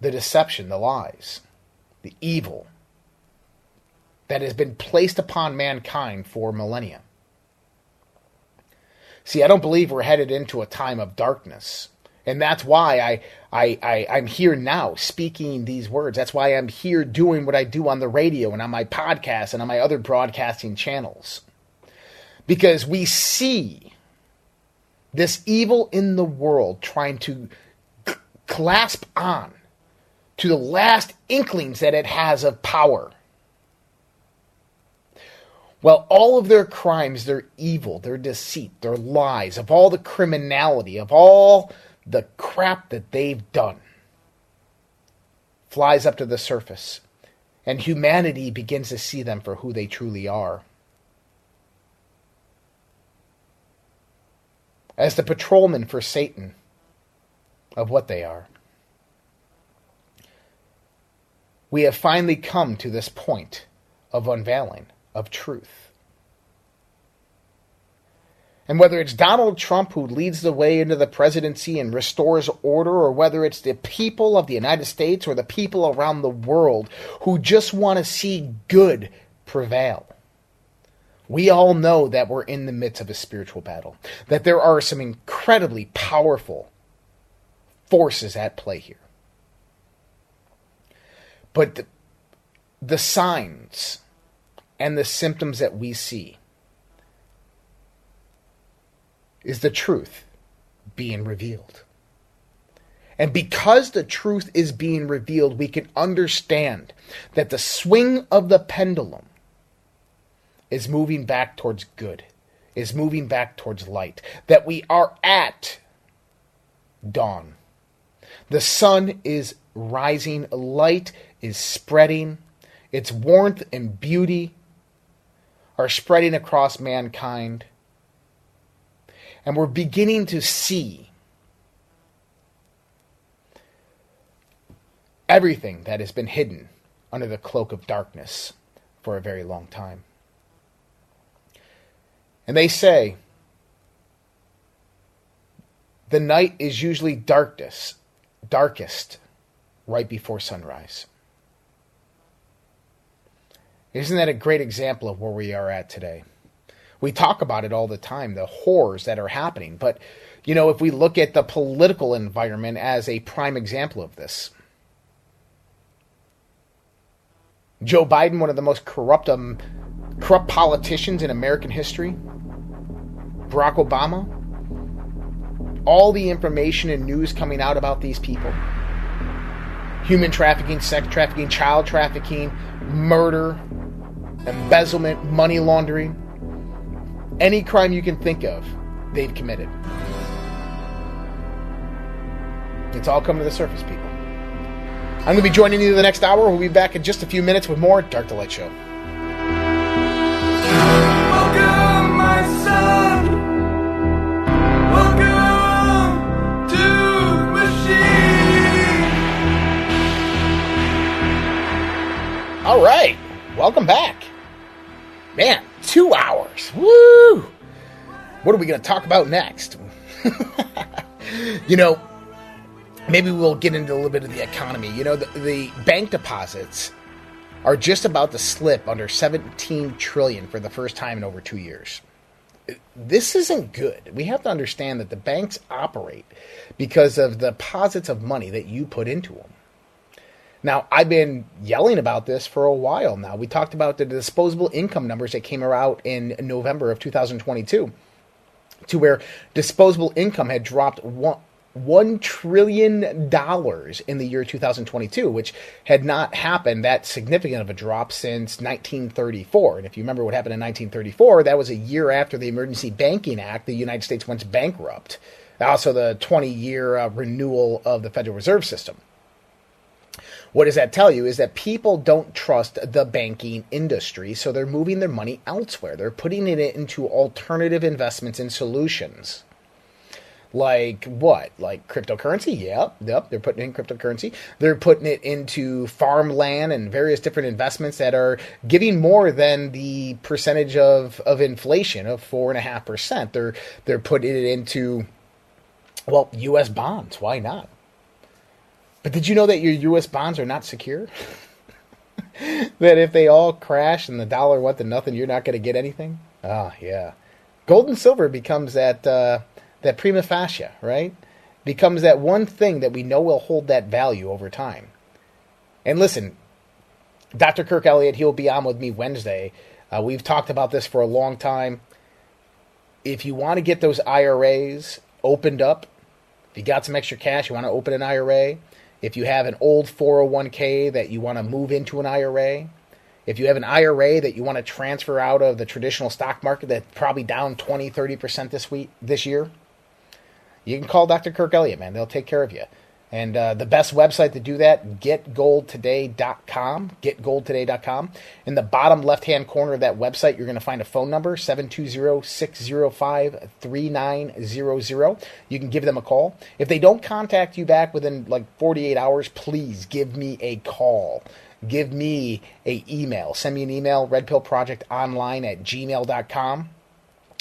the deception, the lies, the evil that has been placed upon mankind for millennia. See, I don't believe we're headed into a time of darkness. And that's why I, I, I, I'm here now speaking these words. That's why I'm here doing what I do on the radio and on my podcast and on my other broadcasting channels. Because we see this evil in the world trying to c- clasp on to the last inklings that it has of power. Well, all of their crimes, their evil, their deceit, their lies, of all the criminality, of all the crap that they've done, flies up to the surface, and humanity begins to see them for who they truly are. As the patrolmen for Satan of what they are. We have finally come to this point of unveiling of truth. And whether it's Donald Trump who leads the way into the presidency and restores order, or whether it's the people of the United States or the people around the world who just want to see good prevail, we all know that we're in the midst of a spiritual battle, that there are some incredibly powerful forces at play here. But the, the signs and the symptoms that we see is the truth being revealed. And because the truth is being revealed, we can understand that the swing of the pendulum is moving back towards good, is moving back towards light, that we are at dawn. The sun is rising, light is spreading, its warmth and beauty are spreading across mankind. And we're beginning to see everything that has been hidden under the cloak of darkness for a very long time. And they say the night is usually darkest, darkest right before sunrise. Isn't that a great example of where we are at today? We talk about it all the time, the horrors that are happening. But, you know, if we look at the political environment as a prime example of this, Joe Biden, one of the most corrupt, um, corrupt politicians in American history, Barack Obama, all the information and news coming out about these people human trafficking, sex trafficking, child trafficking, murder, embezzlement, money laundering, any crime you can think of, they've committed. It's all come to the surface, people. I'm going to be joining you the next hour. We'll be back in just a few minutes with more Dark to Light Show. Welcome, my son. Welcome to Machine. All right, welcome back. Man, two hours. Woo! What are we going to talk about next? you know, maybe we'll get into a little bit of the economy. You know, the, the bank deposits are just about to slip under 17 trillion for the first time in over 2 years. This isn't good. We have to understand that the banks operate because of the deposits of money that you put into them. Now, I've been yelling about this for a while now. We talked about the disposable income numbers that came out in November of 2022 to where disposable income had dropped one, $1 trillion in the year 2022, which had not happened that significant of a drop since 1934. And if you remember what happened in 1934, that was a year after the Emergency Banking Act, the United States went bankrupt. Also, the 20 year uh, renewal of the Federal Reserve System. What does that tell you is that people don't trust the banking industry, so they're moving their money elsewhere. They're putting it into alternative investments and solutions Like what? Like cryptocurrency? Yep, yep. They're putting in cryptocurrency. They're putting it into farmland and various different investments that are giving more than the percentage of, of inflation of four and a half percent. They're they're putting it into well, U.S. bonds. Why not? But did you know that your U.S. bonds are not secure? that if they all crash and the dollar went to nothing, you're not going to get anything? Ah, yeah. Gold and silver becomes that uh, that prima facie, right? Becomes that one thing that we know will hold that value over time. And listen, Dr. Kirk Elliott, he'll be on with me Wednesday. Uh, we've talked about this for a long time. If you want to get those IRAs opened up, if you got some extra cash, you want to open an IRA, if you have an old 401k that you want to move into an IRA, if you have an IRA that you want to transfer out of the traditional stock market that's probably down 20, 30% this week, this year, you can call Dr. Kirk Elliott, man. They'll take care of you. And uh, the best website to do that, getgoldtoday.com. Getgoldtoday.com. In the bottom left hand corner of that website, you're going to find a phone number, 720 605 3900. You can give them a call. If they don't contact you back within like 48 hours, please give me a call. Give me a email. Send me an email, redpillprojectonline at gmail.com.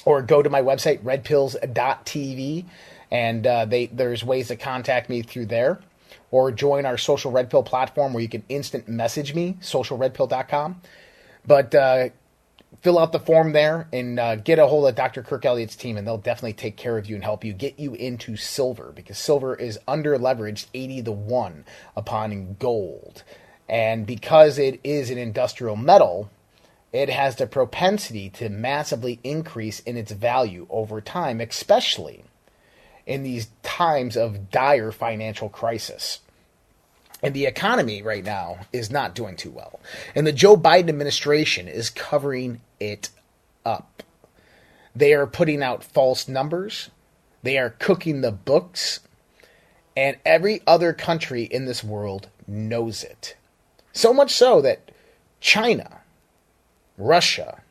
Or go to my website, redpills.tv and uh, they there's ways to contact me through there or join our social red pill platform where you can instant message me socialredpill.com but uh, fill out the form there and uh, get a hold of dr kirk elliott's team and they'll definitely take care of you and help you get you into silver because silver is under leveraged 80 to 1 upon gold. And because it is an industrial metal it has the propensity to massively increase in its value over time especially in these times of dire financial crisis. And the economy right now is not doing too well. And the Joe Biden administration is covering it up. They are putting out false numbers, they are cooking the books, and every other country in this world knows it. So much so that China, Russia,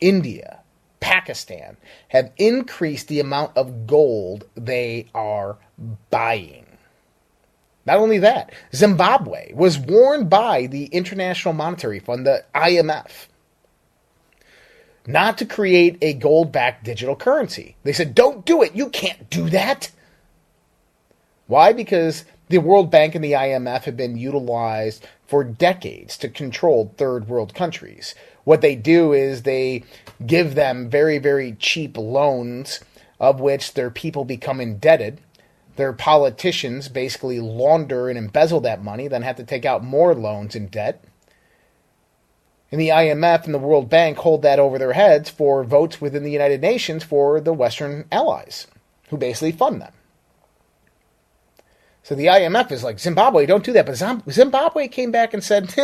India, Pakistan have increased the amount of gold they are buying. Not only that, Zimbabwe was warned by the International Monetary Fund, the IMF, not to create a gold backed digital currency. They said, don't do it. You can't do that. Why? Because the World Bank and the IMF have been utilized for decades to control third world countries what they do is they give them very, very cheap loans, of which their people become indebted. Their politicians basically launder and embezzle that money, then have to take out more loans in debt. And the IMF and the World Bank hold that over their heads for votes within the United Nations for the Western allies, who basically fund them. So the IMF is like, Zimbabwe, don't do that. But Zimbabwe came back and said,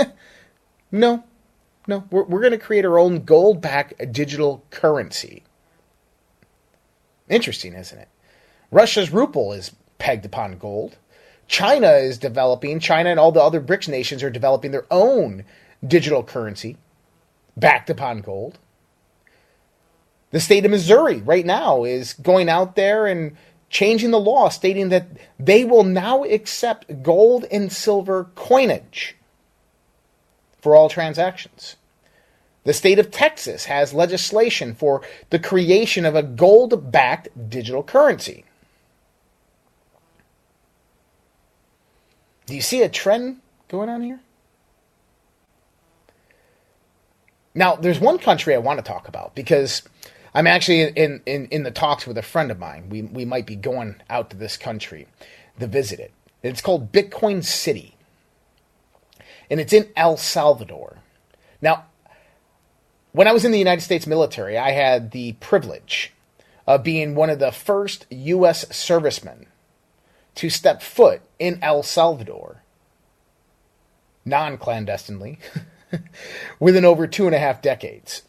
no, no, we're, we're going to create our own gold backed digital currency. Interesting, isn't it? Russia's ruble is pegged upon gold. China is developing, China and all the other BRICS nations are developing their own digital currency backed upon gold. The state of Missouri right now is going out there and changing the law, stating that they will now accept gold and silver coinage for all transactions. The state of Texas has legislation for the creation of a gold backed digital currency. Do you see a trend going on here? Now, there's one country I want to talk about because I'm actually in, in, in the talks with a friend of mine. We, we might be going out to this country to visit it. It's called Bitcoin City and it's in El Salvador. Now, when I was in the United States military, I had the privilege of being one of the first U.S. servicemen to step foot in El Salvador, non clandestinely, within over two and a half decades.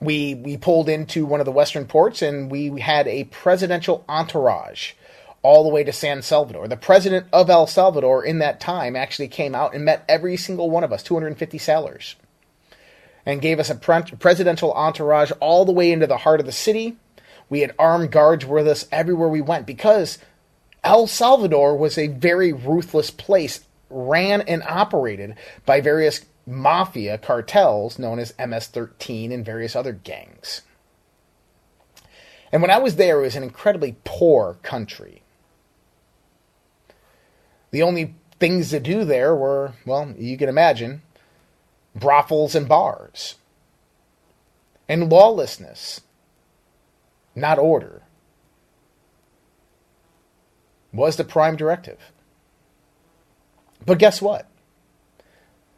We, we pulled into one of the western ports and we had a presidential entourage all the way to San Salvador. The president of El Salvador in that time actually came out and met every single one of us, 250 sailors, and gave us a presidential entourage all the way into the heart of the city, We had armed guards with us everywhere we went because El Salvador was a very ruthless place, ran and operated by various mafia cartels known as MS 13 and various other gangs. And when I was there, it was an incredibly poor country. The only things to do there were, well, you can imagine, brothels and bars. And lawlessness, not order, was the prime directive. But guess what?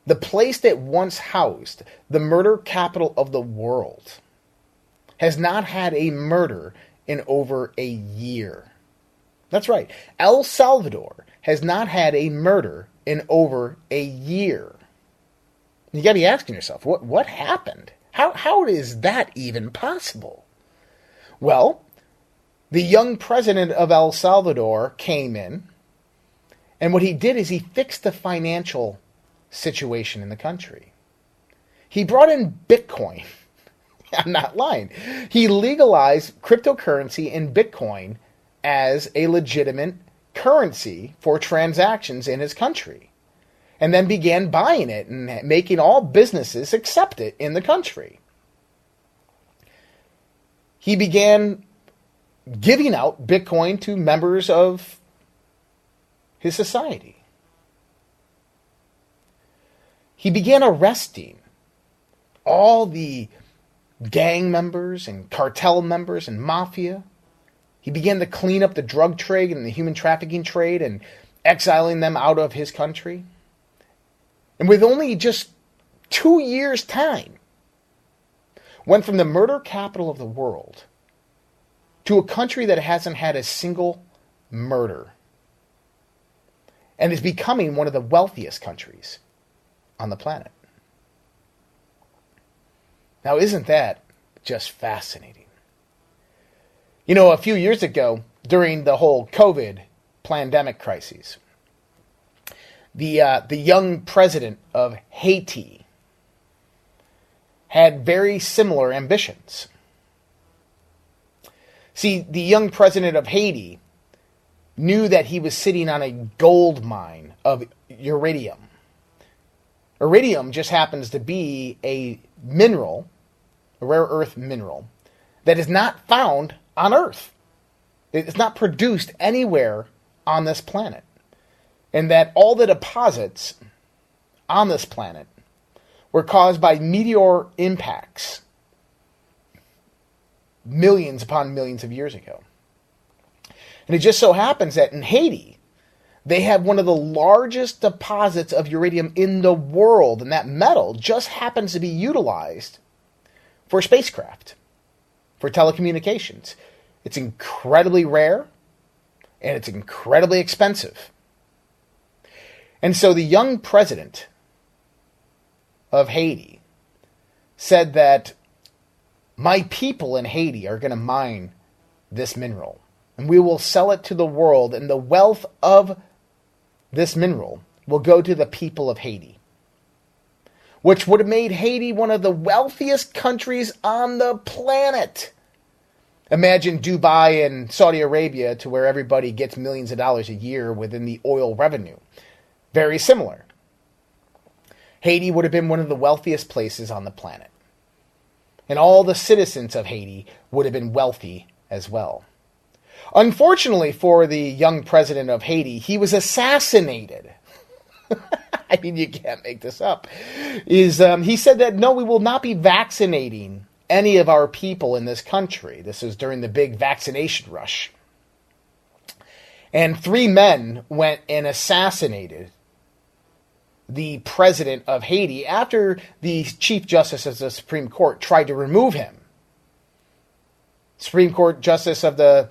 The place that once housed the murder capital of the world has not had a murder in over a year. That's right. El Salvador has not had a murder in over a year. You got to be asking yourself, what what happened? How how is that even possible? Well, the young president of El Salvador came in, and what he did is he fixed the financial situation in the country. He brought in Bitcoin. I'm not lying. He legalized cryptocurrency and Bitcoin as a legitimate currency for transactions in his country and then began buying it and making all businesses accept it in the country. He began giving out Bitcoin to members of his society. He began arresting all the gang members and cartel members and mafia. He began to clean up the drug trade and the human trafficking trade and exiling them out of his country. And with only just two years' time, went from the murder capital of the world to a country that hasn't had a single murder and is becoming one of the wealthiest countries on the planet. Now, isn't that just fascinating? You know, a few years ago, during the whole COVID pandemic crisis, the, uh, the young president of Haiti had very similar ambitions. See, the young president of Haiti knew that he was sitting on a gold mine of iridium. Iridium just happens to be a mineral, a rare earth mineral, that is not found on Earth. It's not produced anywhere on this planet. And that all the deposits on this planet were caused by meteor impacts millions upon millions of years ago. And it just so happens that in Haiti, they have one of the largest deposits of uranium in the world, and that metal just happens to be utilized for spacecraft, for telecommunications. It's incredibly rare and it's incredibly expensive. And so the young president of Haiti said that my people in Haiti are going to mine this mineral and we will sell it to the world, and the wealth of this mineral will go to the people of Haiti, which would have made Haiti one of the wealthiest countries on the planet. Imagine Dubai and Saudi Arabia to where everybody gets millions of dollars a year within the oil revenue. Very similar. Haiti would have been one of the wealthiest places on the planet. And all the citizens of Haiti would have been wealthy as well. Unfortunately for the young president of Haiti, he was assassinated. I mean, you can't make this up. Is um, he said that no, we will not be vaccinating any of our people in this country. This is during the big vaccination rush. And three men went and assassinated the president of Haiti after the Chief Justice of the Supreme Court tried to remove him. Supreme Court Justice of the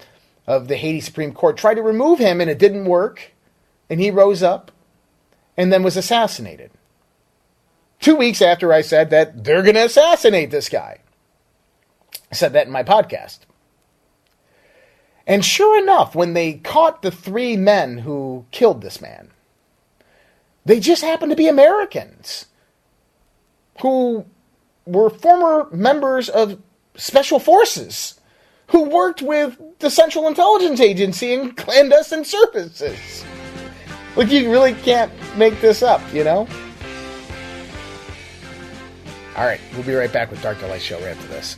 of the Haiti Supreme Court tried to remove him and it didn't work. And he rose up and then was assassinated. Two weeks after I said that they're going to assassinate this guy. I said that in my podcast. And sure enough, when they caught the three men who killed this man, they just happened to be Americans who were former members of special forces who worked with the Central Intelligence Agency and clandestine services. Like, you really can't make this up, you know? All right, we'll be right back with Dark to Light Show right after this.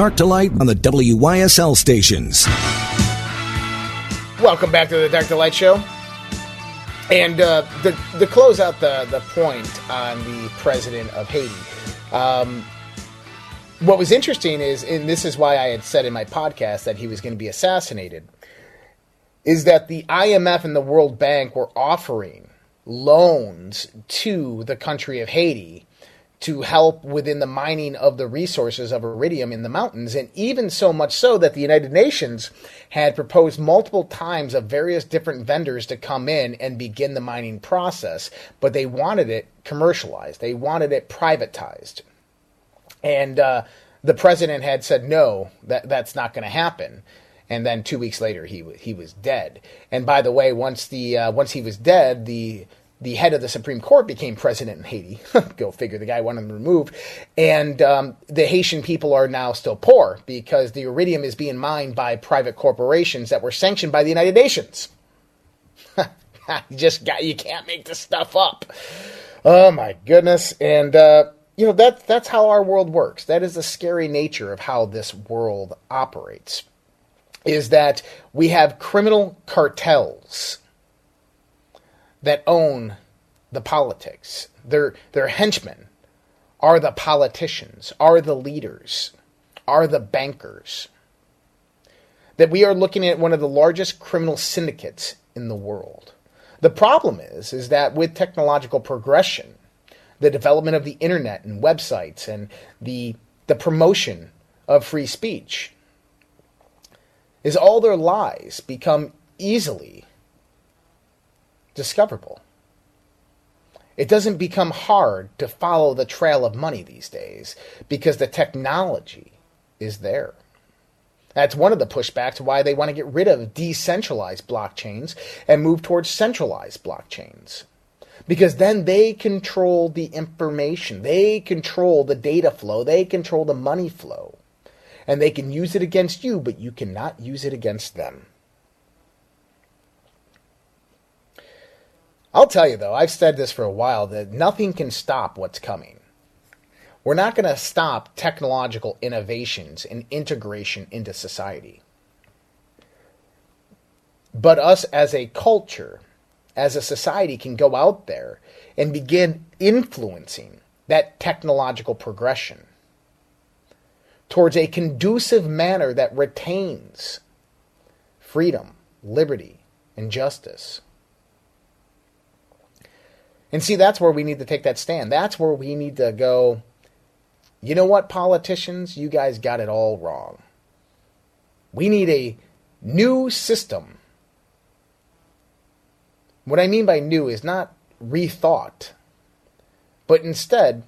Dark to Light on the WYSL stations. Welcome back to the Dark to Light Show. And uh, the, to close out the, the point on the president of Haiti, um, what was interesting is, and this is why I had said in my podcast that he was going to be assassinated, is that the IMF and the World Bank were offering loans to the country of Haiti to help within the mining of the resources of iridium in the mountains, and even so much so that the United Nations had proposed multiple times of various different vendors to come in and begin the mining process, but they wanted it commercialized, they wanted it privatized. And uh, the president had said, no, that, that's not going to happen. And then two weeks later, he he was dead. And by the way, once the uh, once he was dead, the the head of the Supreme Court became president in Haiti. Go figure, the guy wanted him removed. And um, the Haitian people are now still poor because the iridium is being mined by private corporations that were sanctioned by the United Nations. you just got, you can't make this stuff up. Oh my goodness. And, uh, you know, that, that's how our world works. That is the scary nature of how this world operates. Is that we have criminal cartels that own the politics. Their, their henchmen are the politicians, are the leaders, are the bankers. That we are looking at one of the largest criminal syndicates in the world. The problem is, is that with technological progression, the development of the internet and websites and the, the promotion of free speech, is all their lies become easily discoverable. It doesn't become hard to follow the trail of money these days because the technology is there. That's one of the pushbacks why they want to get rid of decentralized blockchains and move towards centralized blockchains. Because then they control the information, they control the data flow, they control the money flow. And they can use it against you, but you cannot use it against them. I'll tell you though, I've said this for a while that nothing can stop what's coming. We're not going to stop technological innovations and integration into society. But us as a culture, as a society, can go out there and begin influencing that technological progression towards a conducive manner that retains freedom, liberty, and justice. And see, that's where we need to take that stand. That's where we need to go, you know what, politicians? You guys got it all wrong. We need a new system. What I mean by new is not rethought, but instead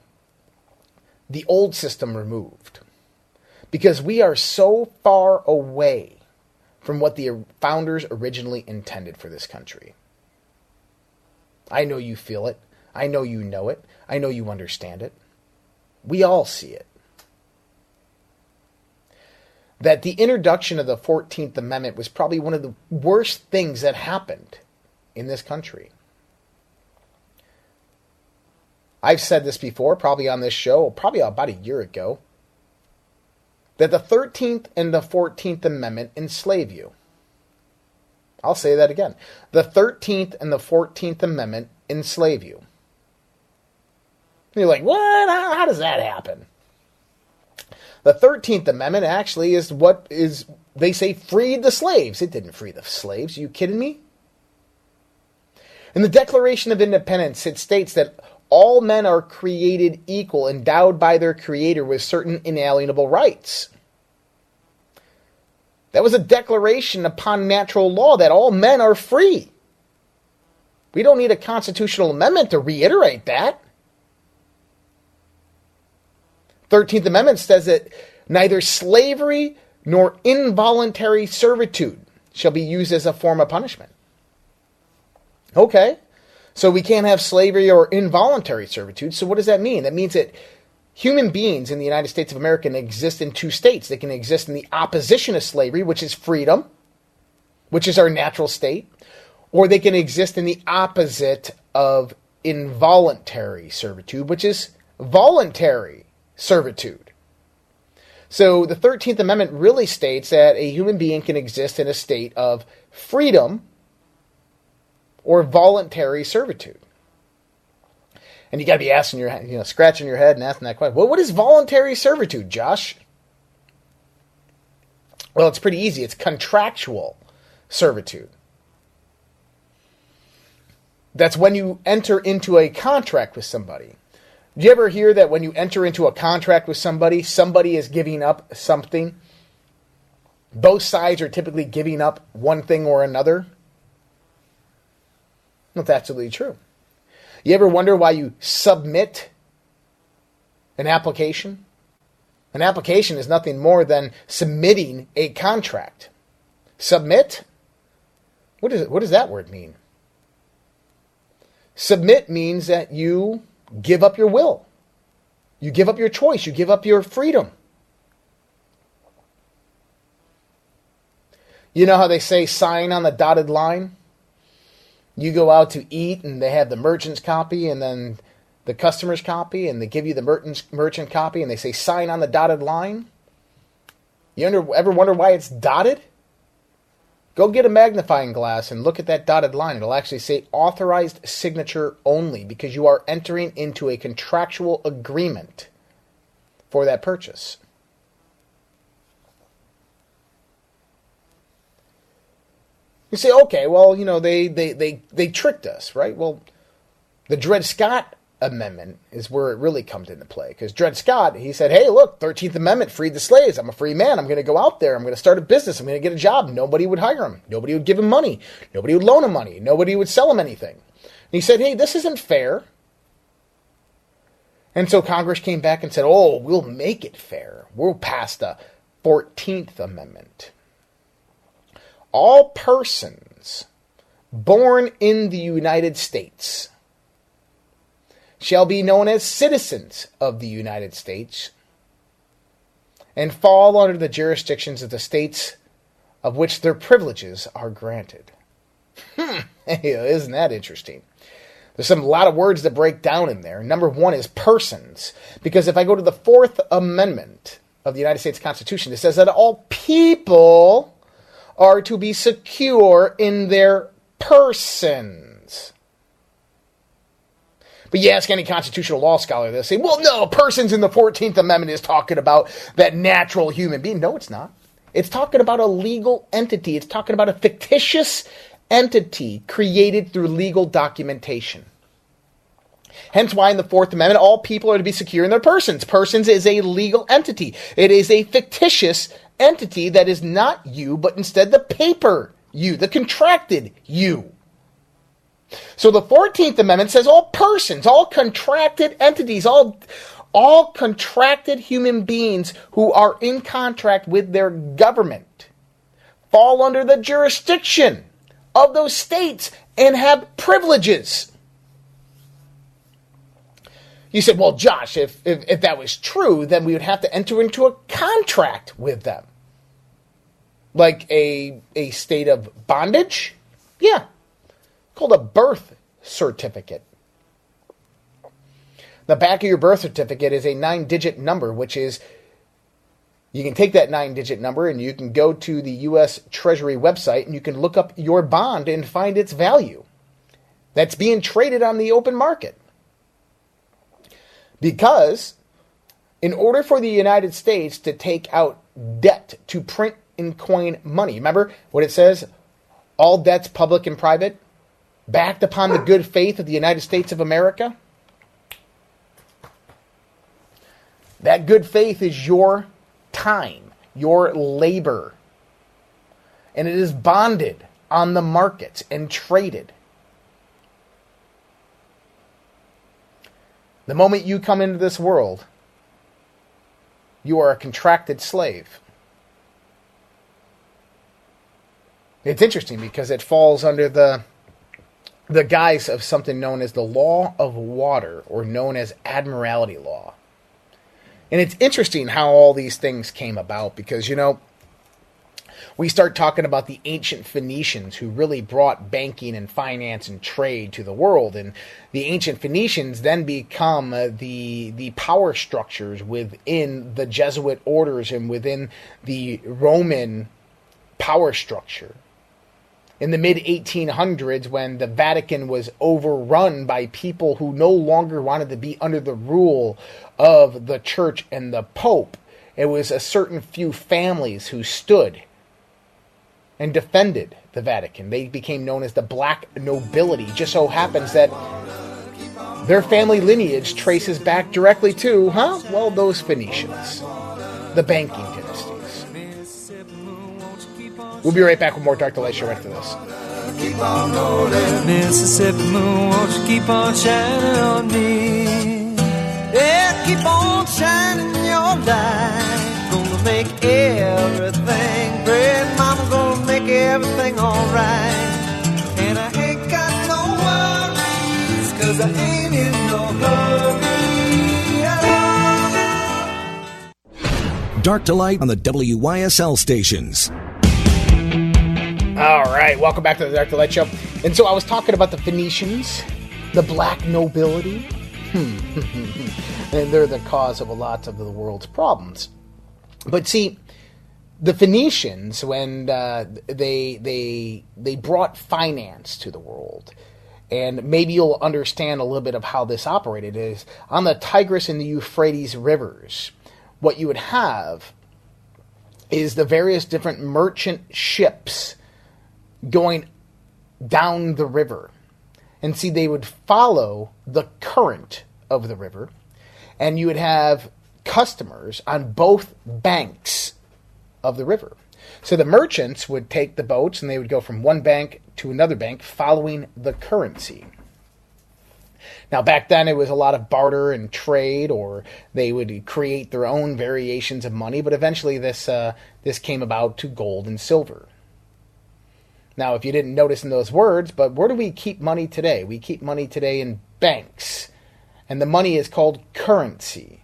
the old system removed. Because we are so far away from what the founders originally intended for this country. I know you feel it. I know you know it. I know you understand it. We all see it. That the introduction of the 14th Amendment was probably one of the worst things that happened in this country. I've said this before, probably on this show, probably about a year ago, that the 13th and the 14th Amendment enslave you. I'll say that again. The 13th and the 14th Amendment enslave you. And you're like, what? How, how does that happen? The 13th Amendment actually is what is, they say, freed the slaves. It didn't free the slaves. Are you kidding me? In the Declaration of Independence, it states that all men are created equal, endowed by their Creator with certain inalienable rights. That was a declaration upon natural law that all men are free. We don't need a constitutional amendment to reiterate that. 13th Amendment says that neither slavery nor involuntary servitude shall be used as a form of punishment. Okay. So we can't have slavery or involuntary servitude. So what does that mean? That means that human beings in the United States of America can exist in two states. They can exist in the opposition of slavery, which is freedom, which is our natural state, or they can exist in the opposite of involuntary servitude, which is voluntary servitude. So the 13th Amendment really states that a human being can exist in a state of freedom or voluntary servitude. And you got to be asking your, you know, scratching your head and asking that question. Well, what is voluntary servitude, Josh? Well, it's pretty easy. It's contractual servitude. That's when you enter into a contract with somebody. Do you ever hear that when you enter into a contract with somebody, somebody is giving up something? Both sides are typically giving up one thing or another. That's absolutely true. You ever wonder why you submit an application? An application is nothing more than submitting a contract. Submit? What, is it, what does that word mean? Submit means that you give up your will. You give up your choice. You give up your freedom. You know how they say sign on the dotted line? You go out to eat and they have the merchant's copy and then the customer's copy and they give you the merchant's merchant copy and they say sign on the dotted line. You under, ever wonder why it's dotted? Go get a magnifying glass and look at that dotted line. It'll actually say authorized signature only because you are entering into a contractual agreement for that purchase. You say, okay, well, you know, they, they, they, they tricked us, right? Well, the Dred Scott Amendment is where it really comes into play. Because Dred Scott, he said, hey, look, 13th Amendment freed the slaves. I'm a free man. I'm going to go out there. I'm going to start a business. I'm going to get a job. Nobody would hire him. Nobody would give him money. Nobody would loan him money. Nobody would sell him anything. And he said, hey, this isn't fair. And so Congress came back and said, oh, we'll make it fair. We'll pass the 14th Amendment all persons born in the United States shall be known as citizens of the United States and fall under the jurisdictions of the states of which their privileges are granted. Hmm, isn't that interesting? There's some lot of words that break down in there. Number one is persons, because if I go to the Fourth Amendment of the United States Constitution, it says that all people are to be secure in their persons. But you ask any constitutional law scholar, they'll say, well, no, persons in the 14th Amendment is talking about that natural human being. No, it's not. It's talking about a legal entity. It's talking about a fictitious entity created through legal documentation. Hence why in the Fourth Amendment, all people are to be secure in their persons. Persons is a legal entity. It is a fictitious entity that is not you, but instead the paper you, the contracted you. So the 14th Amendment says all persons, all contracted entities, all, all contracted human beings who are in contract with their government fall under the jurisdiction of those states and have privileges. You said, well, Josh, if, if, if, that was true, then we would have to enter into a contract with them. Like a, a state of bondage? Yeah. Called a birth certificate. The back of your birth certificate is a nine digit number, which is you can take that nine digit number and you can go to the U.S. Treasury website and you can look up your bond and find its value. That's being traded on the open market. Because in order for the United States to take out debt to print and coin money, remember what it says? All debts, public and private, backed upon the good faith of the United States of America. That good faith is your time, your labor. And it is bonded on the markets and traded. The moment you come into this world, you are a contracted slave. It's interesting because it falls under the the guise of something known as the law of water or known as admiralty law. And it's interesting how all these things came about because, you know, we start talking about the ancient Phoenicians who really brought banking and finance and trade to the world, and the ancient Phoenicians then become uh, the the power structures within the Jesuit orders and within the Roman power structure in the mid 1800s when the Vatican was overrun by people who no longer wanted to be under the rule of the church and the pope. It was a certain few families who stood and defended the Vatican. They became known as the black nobility. Just so happens that their family lineage traces back directly to, huh? Well, those Phoenicians, the banking. We'll be right back with more Dark to Light Show after this. Keep on rolling. Mississippi moon, won't you keep on shining on me? Yeah, keep on shining your light. Gonna make everything great. Mama gonna make everything alright. And I ain't got no worries, cause I ain't in no hurry. Dark to Light on the WYSL stations. All right, welcome back to the to Light Show. And so I was talking about the Phoenicians, the black nobility, and they're the cause of a lot of the world's problems. But see, the Phoenicians, when uh, they they they brought finance to the world, and maybe you'll understand a little bit of how this operated is on the Tigris and the Euphrates rivers. What you would have is the various different merchant ships going down the river. And see, they would follow the current of the river, and you would have customers on both banks of the river. So the merchants would take the boats and they would go from one bank to another bank following the currency. Now, back then it was a lot of barter and trade, or they would create their own variations of money, but eventually this, uh, this came about to gold and silver. Now, if you didn't notice in those words, but where do we keep money today? We keep money today in banks. And the money is called currency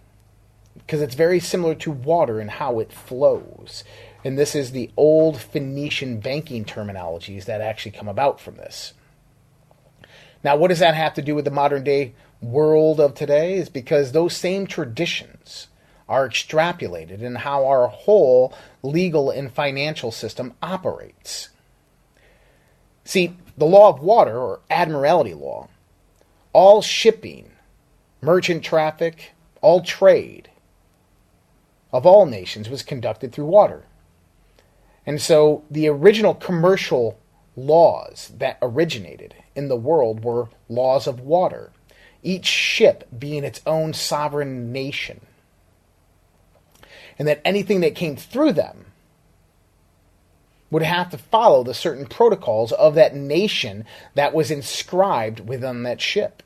because it's very similar to water and how it flows. And this is the old Phoenician banking terminologies that actually come about from this. Now, what does that have to do with the modern day world of today? Is because those same traditions are extrapolated in how our whole legal and financial system operates. See, the law of water, or admiralty law, all shipping, merchant traffic, all trade of all nations was conducted through water. And so the original commercial laws that originated in the world were laws of water, each ship being its own sovereign nation. And that anything that came through them would have to follow the certain protocols of that nation that was inscribed within that ship.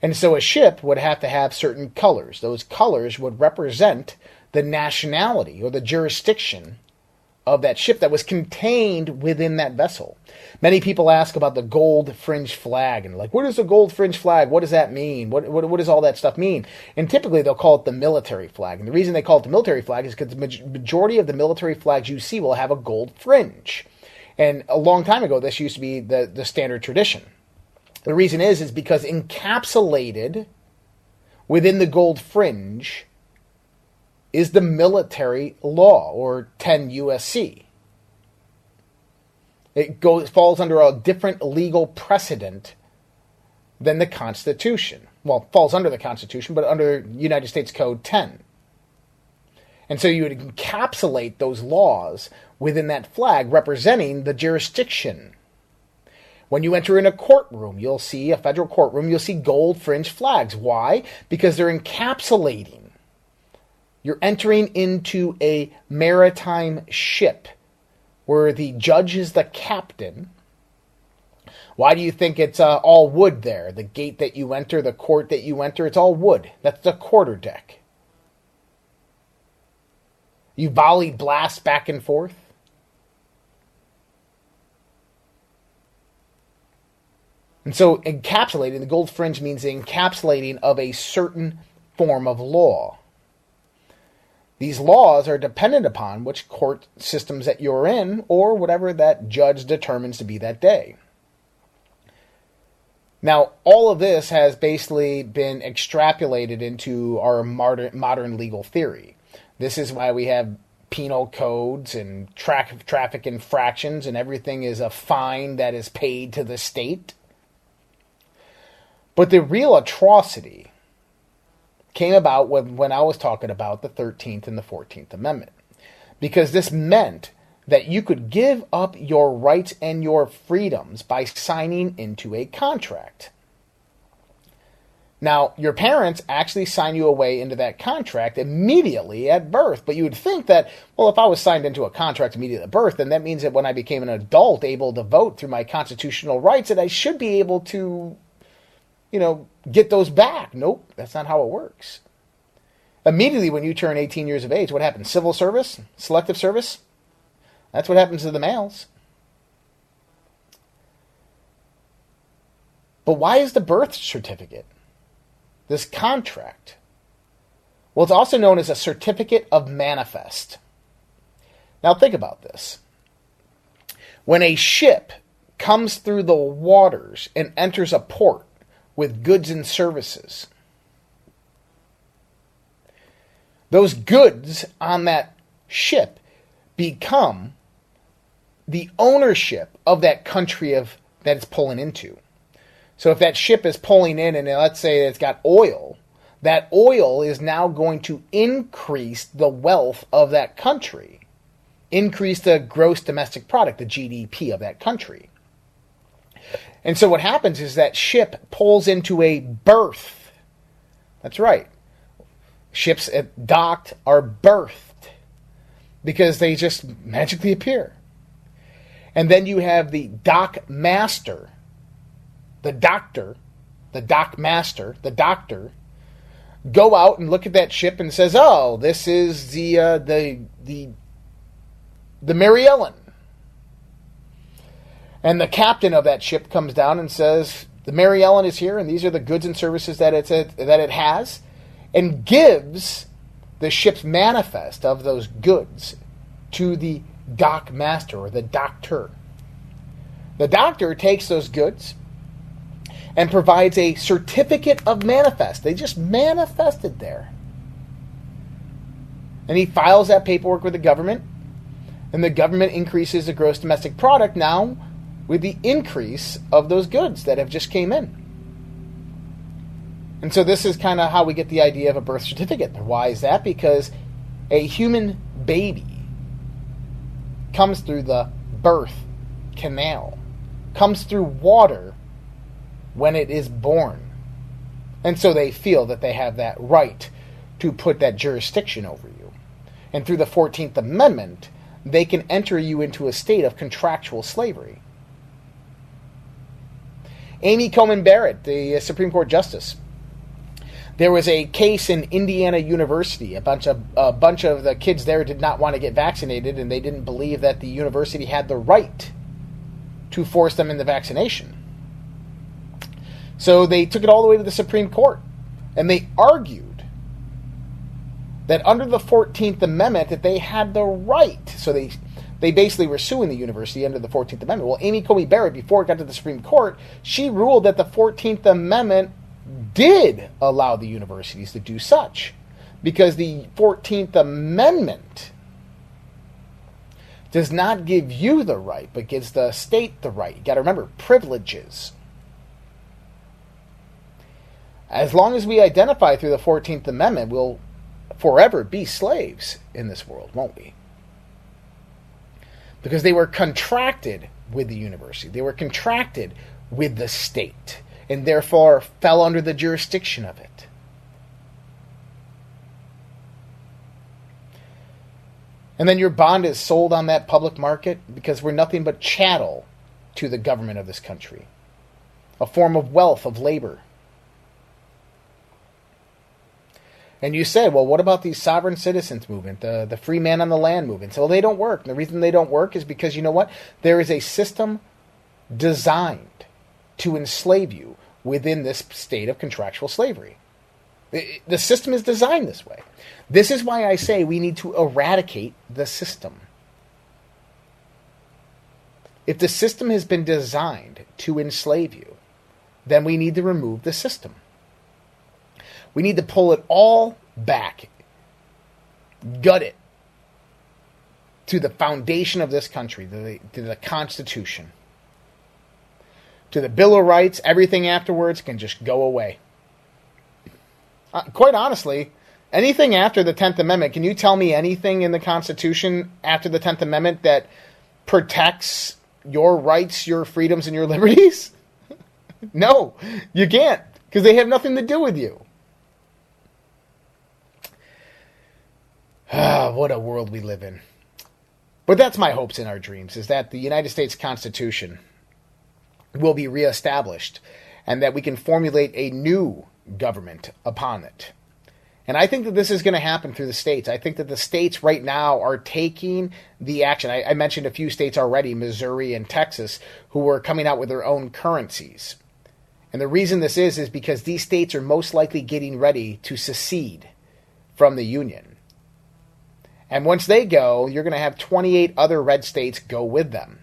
And so a ship would have to have certain colors. Those colors would represent the nationality or the jurisdiction of that ship that was contained within that vessel. Many people ask about the gold fringe flag and like, what is a gold fringe flag? What does that mean? What, what, what does all that stuff mean? And typically they'll call it the military flag. And the reason they call it the military flag is because the majority of the military flags you see will have a gold fringe. And a long time ago, this used to be the, the standard tradition. The reason is, is because encapsulated within the gold fringe is the military law or 10 USC. It goes falls under a different legal precedent than the Constitution. Well, falls under the Constitution, but under United States Code 10. And so you would encapsulate those laws within that flag representing the jurisdiction. When you enter in a courtroom, you'll see a federal courtroom, you'll see gold fringe flags. Why? Because they're encapsulating you're entering into a maritime ship where the judge is the captain. Why do you think it's uh, all wood there? The gate that you enter, the court that you enter, it's all wood. That's the quarter deck. You volley blast back and forth. And so encapsulating, the gold fringe means the encapsulating of a certain form of law. These laws are dependent upon which court systems that you're in or whatever that judge determines to be that day. Now, all of this has basically been extrapolated into our modern, modern legal theory. This is why we have penal codes and tra- traffic infractions, and everything is a fine that is paid to the state. But the real atrocity came about when, when I was talking about the 13th and the 14th Amendment. Because this meant that you could give up your rights and your freedoms by signing into a contract. Now, your parents actually sign you away into that contract immediately at birth, but you would think that, well, if I was signed into a contract immediately at birth, then that means that when I became an adult able to vote through my constitutional rights, that I should be able to you know, get those back. Nope, that's not how it works. Immediately when you turn 18 years of age, what happens? Civil service? Selective service? That's what happens to the males. But why is the birth certificate? This contract. Well, it's also known as a certificate of manifest. Now, think about this. When a ship comes through the waters and enters a port, with goods and services. Those goods on that ship become the ownership of that country of that it's pulling into. So if that ship is pulling in and let's say it's got oil, that oil is now going to increase the wealth of that country, increase the gross domestic product, the GDP of that country. And so what happens is that ship pulls into a berth. That's right. Ships docked are berthed because they just magically appear. And then you have the dock master, the doctor, the dock master, the doctor, go out and look at that ship and says, "Oh, this is the uh, the the the Mary Ellen." And the captain of that ship comes down and says, the Mary Ellen is here, and these are the goods and services that it's that it has, and gives the ship's manifest of those goods to the dock master or the doctor. The doctor takes those goods and provides a certificate of manifest. They just manifested there. And he files that paperwork with the government, and the government increases the gross domestic product now with the increase of those goods that have just came in. And so this is kind of how we get the idea of a birth certificate. Why is that? Because a human baby comes through the birth canal, comes through water when it is born. And so they feel that they have that right to put that jurisdiction over you. And through the 14th Amendment, they can enter you into a state of contractual slavery. Amy Coney Barrett, the uh, Supreme Court Justice, there was a case in Indiana University. A bunch of a bunch of the kids there did not want to get vaccinated, and they didn't believe that the university had the right to force them into vaccination. So they took it all the way to the Supreme Court, and they argued that under the Fourteenth Amendment that they had the right. So they they basically were suing the university under the 14th Amendment. Well, Amy Coney Barrett, before it got to the Supreme Court, she ruled that the 14th Amendment did allow the universities to do such because the 14th Amendment does not give you the right, but gives the state the right. You got to remember privileges. As long as we identify through the 14th Amendment, we'll forever be slaves in this world, won't we? Because they were contracted with the university, they were contracted with the state and therefore fell under the jurisdiction of it. And then your bond is sold on that public market because we're nothing but chattel to the government of this country, a form of wealth, of labor. And you said, well, what about these sovereign citizens movement, the, the free man on the land movement? So well, they don't work. And the reason they don't work is because you know what? There is a system designed to enslave you within this state of contractual slavery. The system is designed this way. This is why I say we need to eradicate the system. If the system has been designed to enslave you, then we need to remove the system. We need to pull it all back, gut it to the foundation of this country, to the, to the Constitution to the Bill of Rights, everything afterwards can just go away. Uh, quite honestly, anything after the 10th Amendment, can you tell me anything in the Constitution after the 10th Amendment that protects your rights, your freedoms, and your liberties? no, you can't, because they have nothing to do with you. Ah, what a world we live in. But that's my hopes and our dreams, is that the United States Constitution will be reestablished and that we can formulate a new government upon it. And I think that this is going to happen through the states. I think that the states right now are taking the action. I, I, mentioned a few states already, Missouri and Texas, who are coming out with their own currencies. And the reason this is, is because these states are most likely getting ready to secede from the Union. And once they go, you're going to have 28 other red states go with them.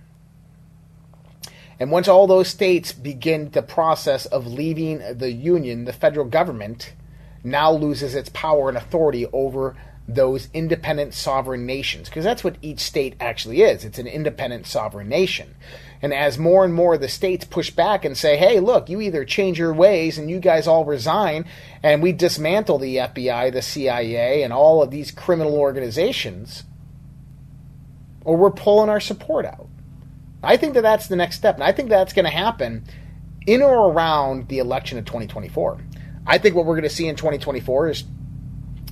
And once all those states begin the process of leaving the Union, the federal government now loses its power and authority over those independent sovereign nations. Because that's what each state actually is it's an independent sovereign nation. And as more and more of the states push back and say, hey, look, you either change your ways and you guys all resign, and we dismantle the FBI, the CIA, and all of these criminal organizations, or we're pulling our support out. I think that that's the next step, and I think that's going to happen in or around the election of 2024. I think what we're going to see in 2024 is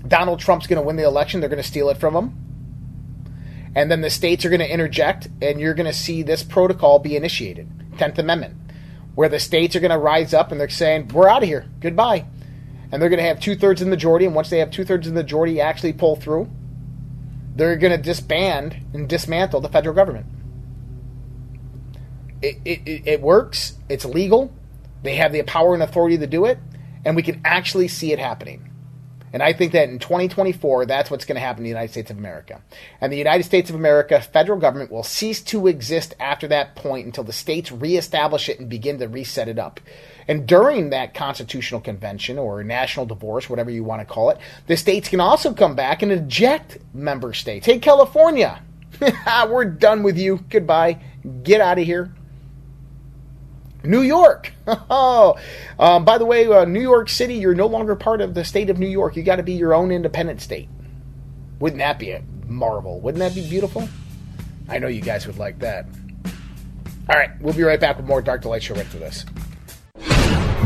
Donald Trump's going to win the election. They're going to steal it from him. And then the states are going to interject, and you're going to see this protocol be initiated 10th Amendment, where the states are going to rise up and they're saying, We're out of here. Goodbye. And they're going to have two thirds in the majority. And once they have two thirds in the majority actually pull through, they're going to disband and dismantle the federal government it, it, it works. It's legal. They have the power and authority to do it, and we can actually see it happening. And I think that in 2024, that's what's going to happen in the United States of America. And the United States of America federal government will cease to exist after that point until the states reestablish it and begin to reset it up. And during that constitutional convention or national divorce, whatever you want to call it, the states can also come back and eject member states. Hey, California, we're done with you. Goodbye. Get out of here. New York. Oh, um, by the way, uh, New York City, you're no longer part of the state of New York. You got to be your own independent state. Wouldn't that be a marvel? Wouldn't that be beautiful? I know you guys would like that. All right, we'll be right back with more Dark to Light Show right after this.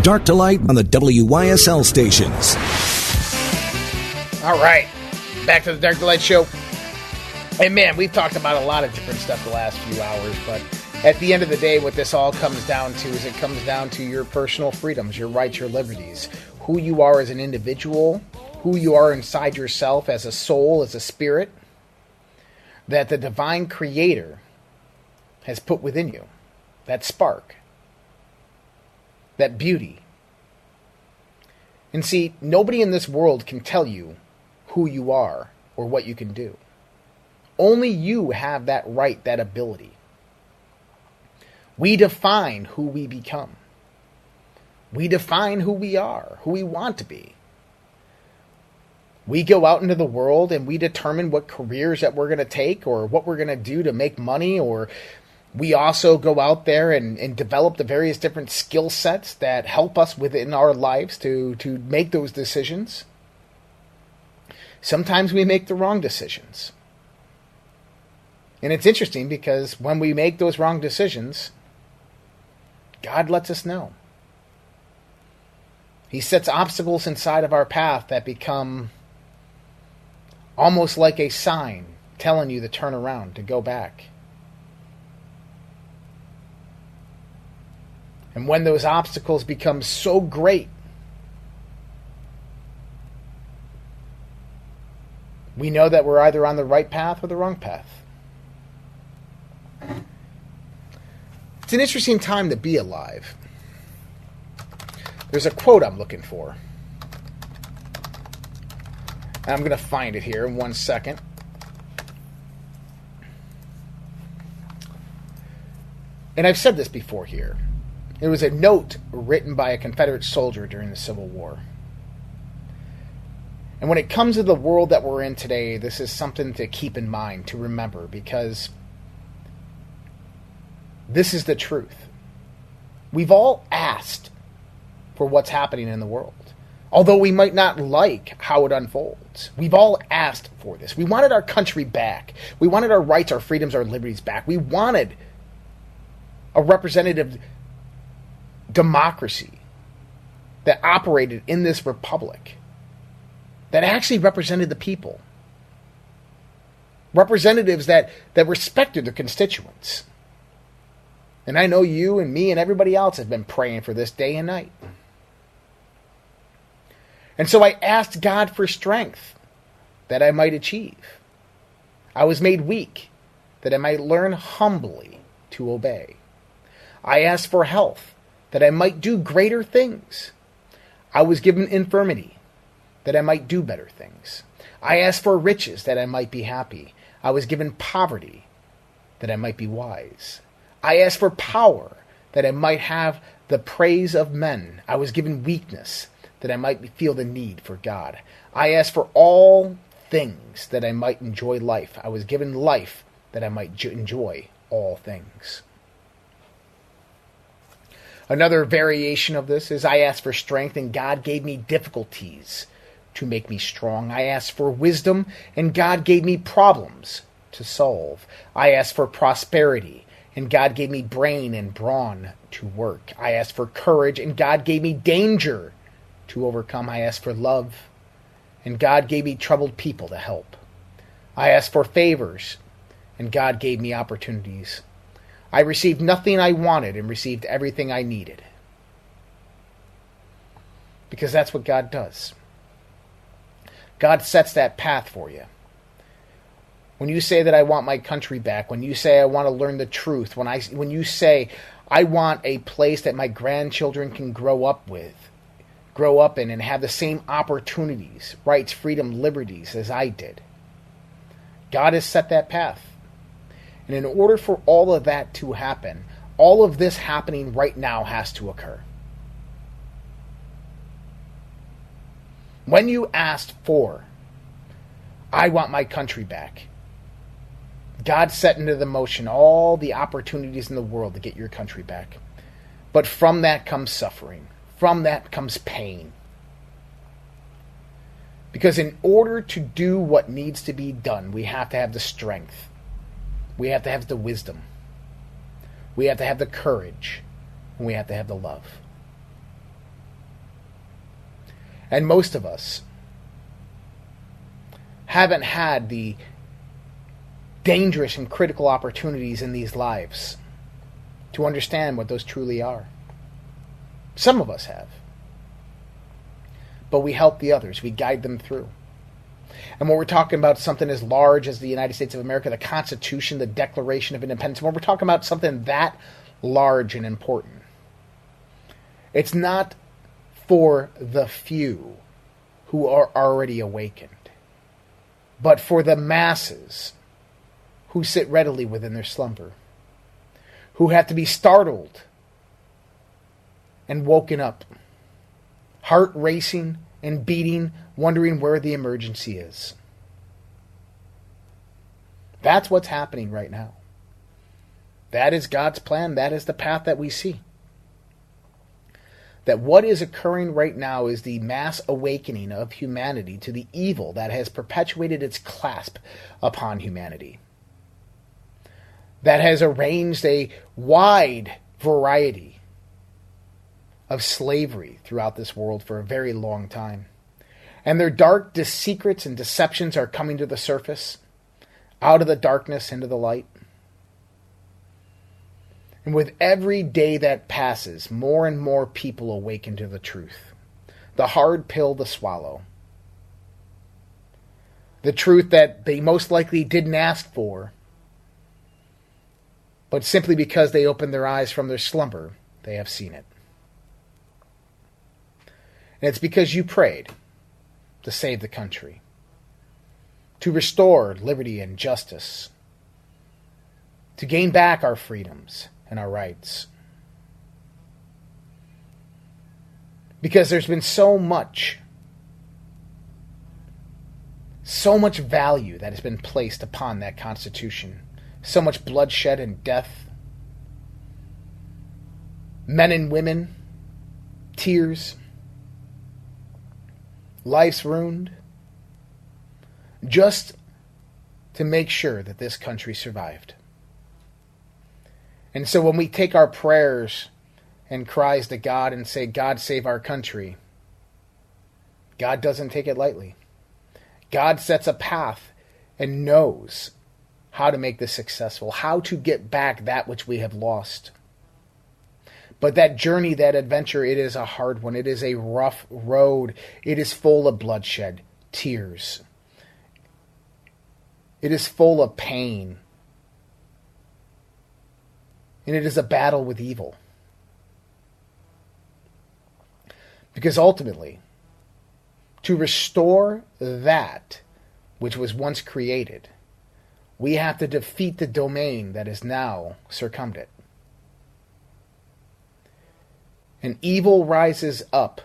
Dark to Light on the WYSL stations. All right, back to the Dark to Light Show. And man, we've talked about a lot of different stuff the last few hours, but at the end of the day, what this all comes down to is it comes down to your personal freedoms, your rights, your liberties, who you are as an individual, who you are inside yourself as a soul, as a spirit, that the divine creator has put within you. That spark, that beauty. And see, nobody in this world can tell you who you are or what you can do. Only you have that right, that ability. We define who we become. We define who we are, who we want to be. We go out into the world and we determine what careers that we're going to take or what we're going to do to make money, or we also go out there and, and develop the various different skill sets that help us within our lives to, to make those decisions. Sometimes we make the wrong decisions. And it's interesting because when we make those wrong decisions, God lets us know. He sets obstacles inside of our path that become almost like a sign telling you to turn around, to go back. And when those obstacles become so great, we know that we're either on the right path or the wrong path. It's an interesting time to be alive. There's a quote I'm looking for. And I'm going to find it here in one second. And I've said this before here. It was a note written by a Confederate soldier during the Civil War. And when it comes to the world that we're in today, this is something to keep in mind, to remember, because this is the truth. We've all asked for what's happening in the world. Although we might not like how it unfolds, we've all asked for this. We wanted our country back. We wanted our rights, our freedoms, our liberties back. We wanted a representative democracy that operated in this republic, that actually represented the people. Representatives that, that respected their constituents. And I know you and me and everybody else have been praying for this day and night. And so I asked God for strength that I might achieve. I was made weak that I might learn humbly to obey. I asked for health that I might do greater things. I was given infirmity that I might do better things. I asked for riches that I might be happy. I was given poverty that I might be wise. I asked for power that I might have the praise of men. I was given weakness that I might feel the need for God. I asked for all things that I might enjoy life. I was given life that I might enjoy all things. Another variation of this is I asked for strength and God gave me difficulties to make me strong. I asked for wisdom and God gave me problems to solve. I asked for prosperity and God gave me brain and brawn to work. I asked for courage, and God gave me danger to overcome. I asked for love, and God gave me troubled people to help. I asked for favors, and God gave me opportunities. I received nothing I wanted and received everything I needed. Because that's what God does. God sets that path for you. When you say that I want my country back, when you say I want to learn the truth, when I when you say I want a place that my grandchildren can grow up with, grow up in and have the same opportunities, rights, freedom, liberties as I did. God has set that path. And in order for all of that to happen, all of this happening right now has to occur. When you asked for, I want my country back, God set into the motion all the opportunities in the world to get your country back. But from that comes suffering. From that comes pain. Because in order to do what needs to be done, we have to have the strength. We have to have the wisdom. We have to have the courage. And we have to have the love. And most of us haven't had the dangerous and critical opportunities in these lives to understand what those truly are. Some of us have. But we help the others, we guide them through. And when we're talking about something as large as the United States of America, the Constitution, the Declaration of Independence, when we're talking about something that large and important, it's not for the few who are already awakened, but for the masses who sit readily within their slumber, who have to be startled and woken up, heart racing and beating, wondering where the emergency is. That's what's happening right now. That is God's plan. That is the path that we see. That what is occurring right now is the mass awakening of humanity to the evil that has perpetuated its clasp upon humanity that has arranged a wide variety of slavery throughout this world for a very long time. And their dark secrets and deceptions are coming to the surface, out of the darkness into the light. And with every day that passes, more and more people awaken to the truth. The hard pill to swallow. The truth that they most likely didn't ask for, but simply because they opened their eyes from their slumber, they have seen it. And it's because you prayed to save the country, to restore liberty and justice, to gain back our freedoms and our rights. Because there's been so much, so much value that has been placed upon that Constitution so much bloodshed and death. Men and women, tears, lives ruined, just to make sure that this country survived. And so when we take our prayers and cries to God and say, God save our country, God doesn't take it lightly. God sets a path and knows how to make this successful, how to get back that which we have lost. But that journey, that adventure, it is a hard one. It is a rough road. It is full of bloodshed, tears. It is full of pain. And it is a battle with evil. Because ultimately, to restore that which was once created, we have to defeat the domain that is now circummed it. And evil rises up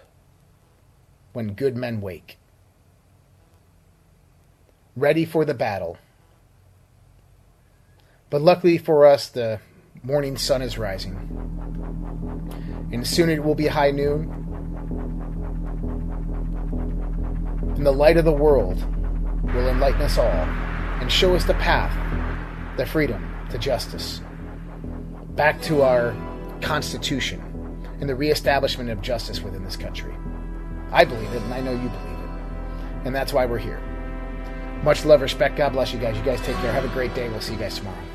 when good men wake, ready for the battle. But luckily for us, the morning sun is rising. And soon it will be high noon. And the light of the world will enlighten us all and show us the path, the freedom, to justice. Back to our Constitution and the reestablishment of justice within this country. I believe it, and I know you believe it. And that's why we're here. Much love, respect. God bless you guys. You guys take care. Have a great day. We'll see you guys tomorrow.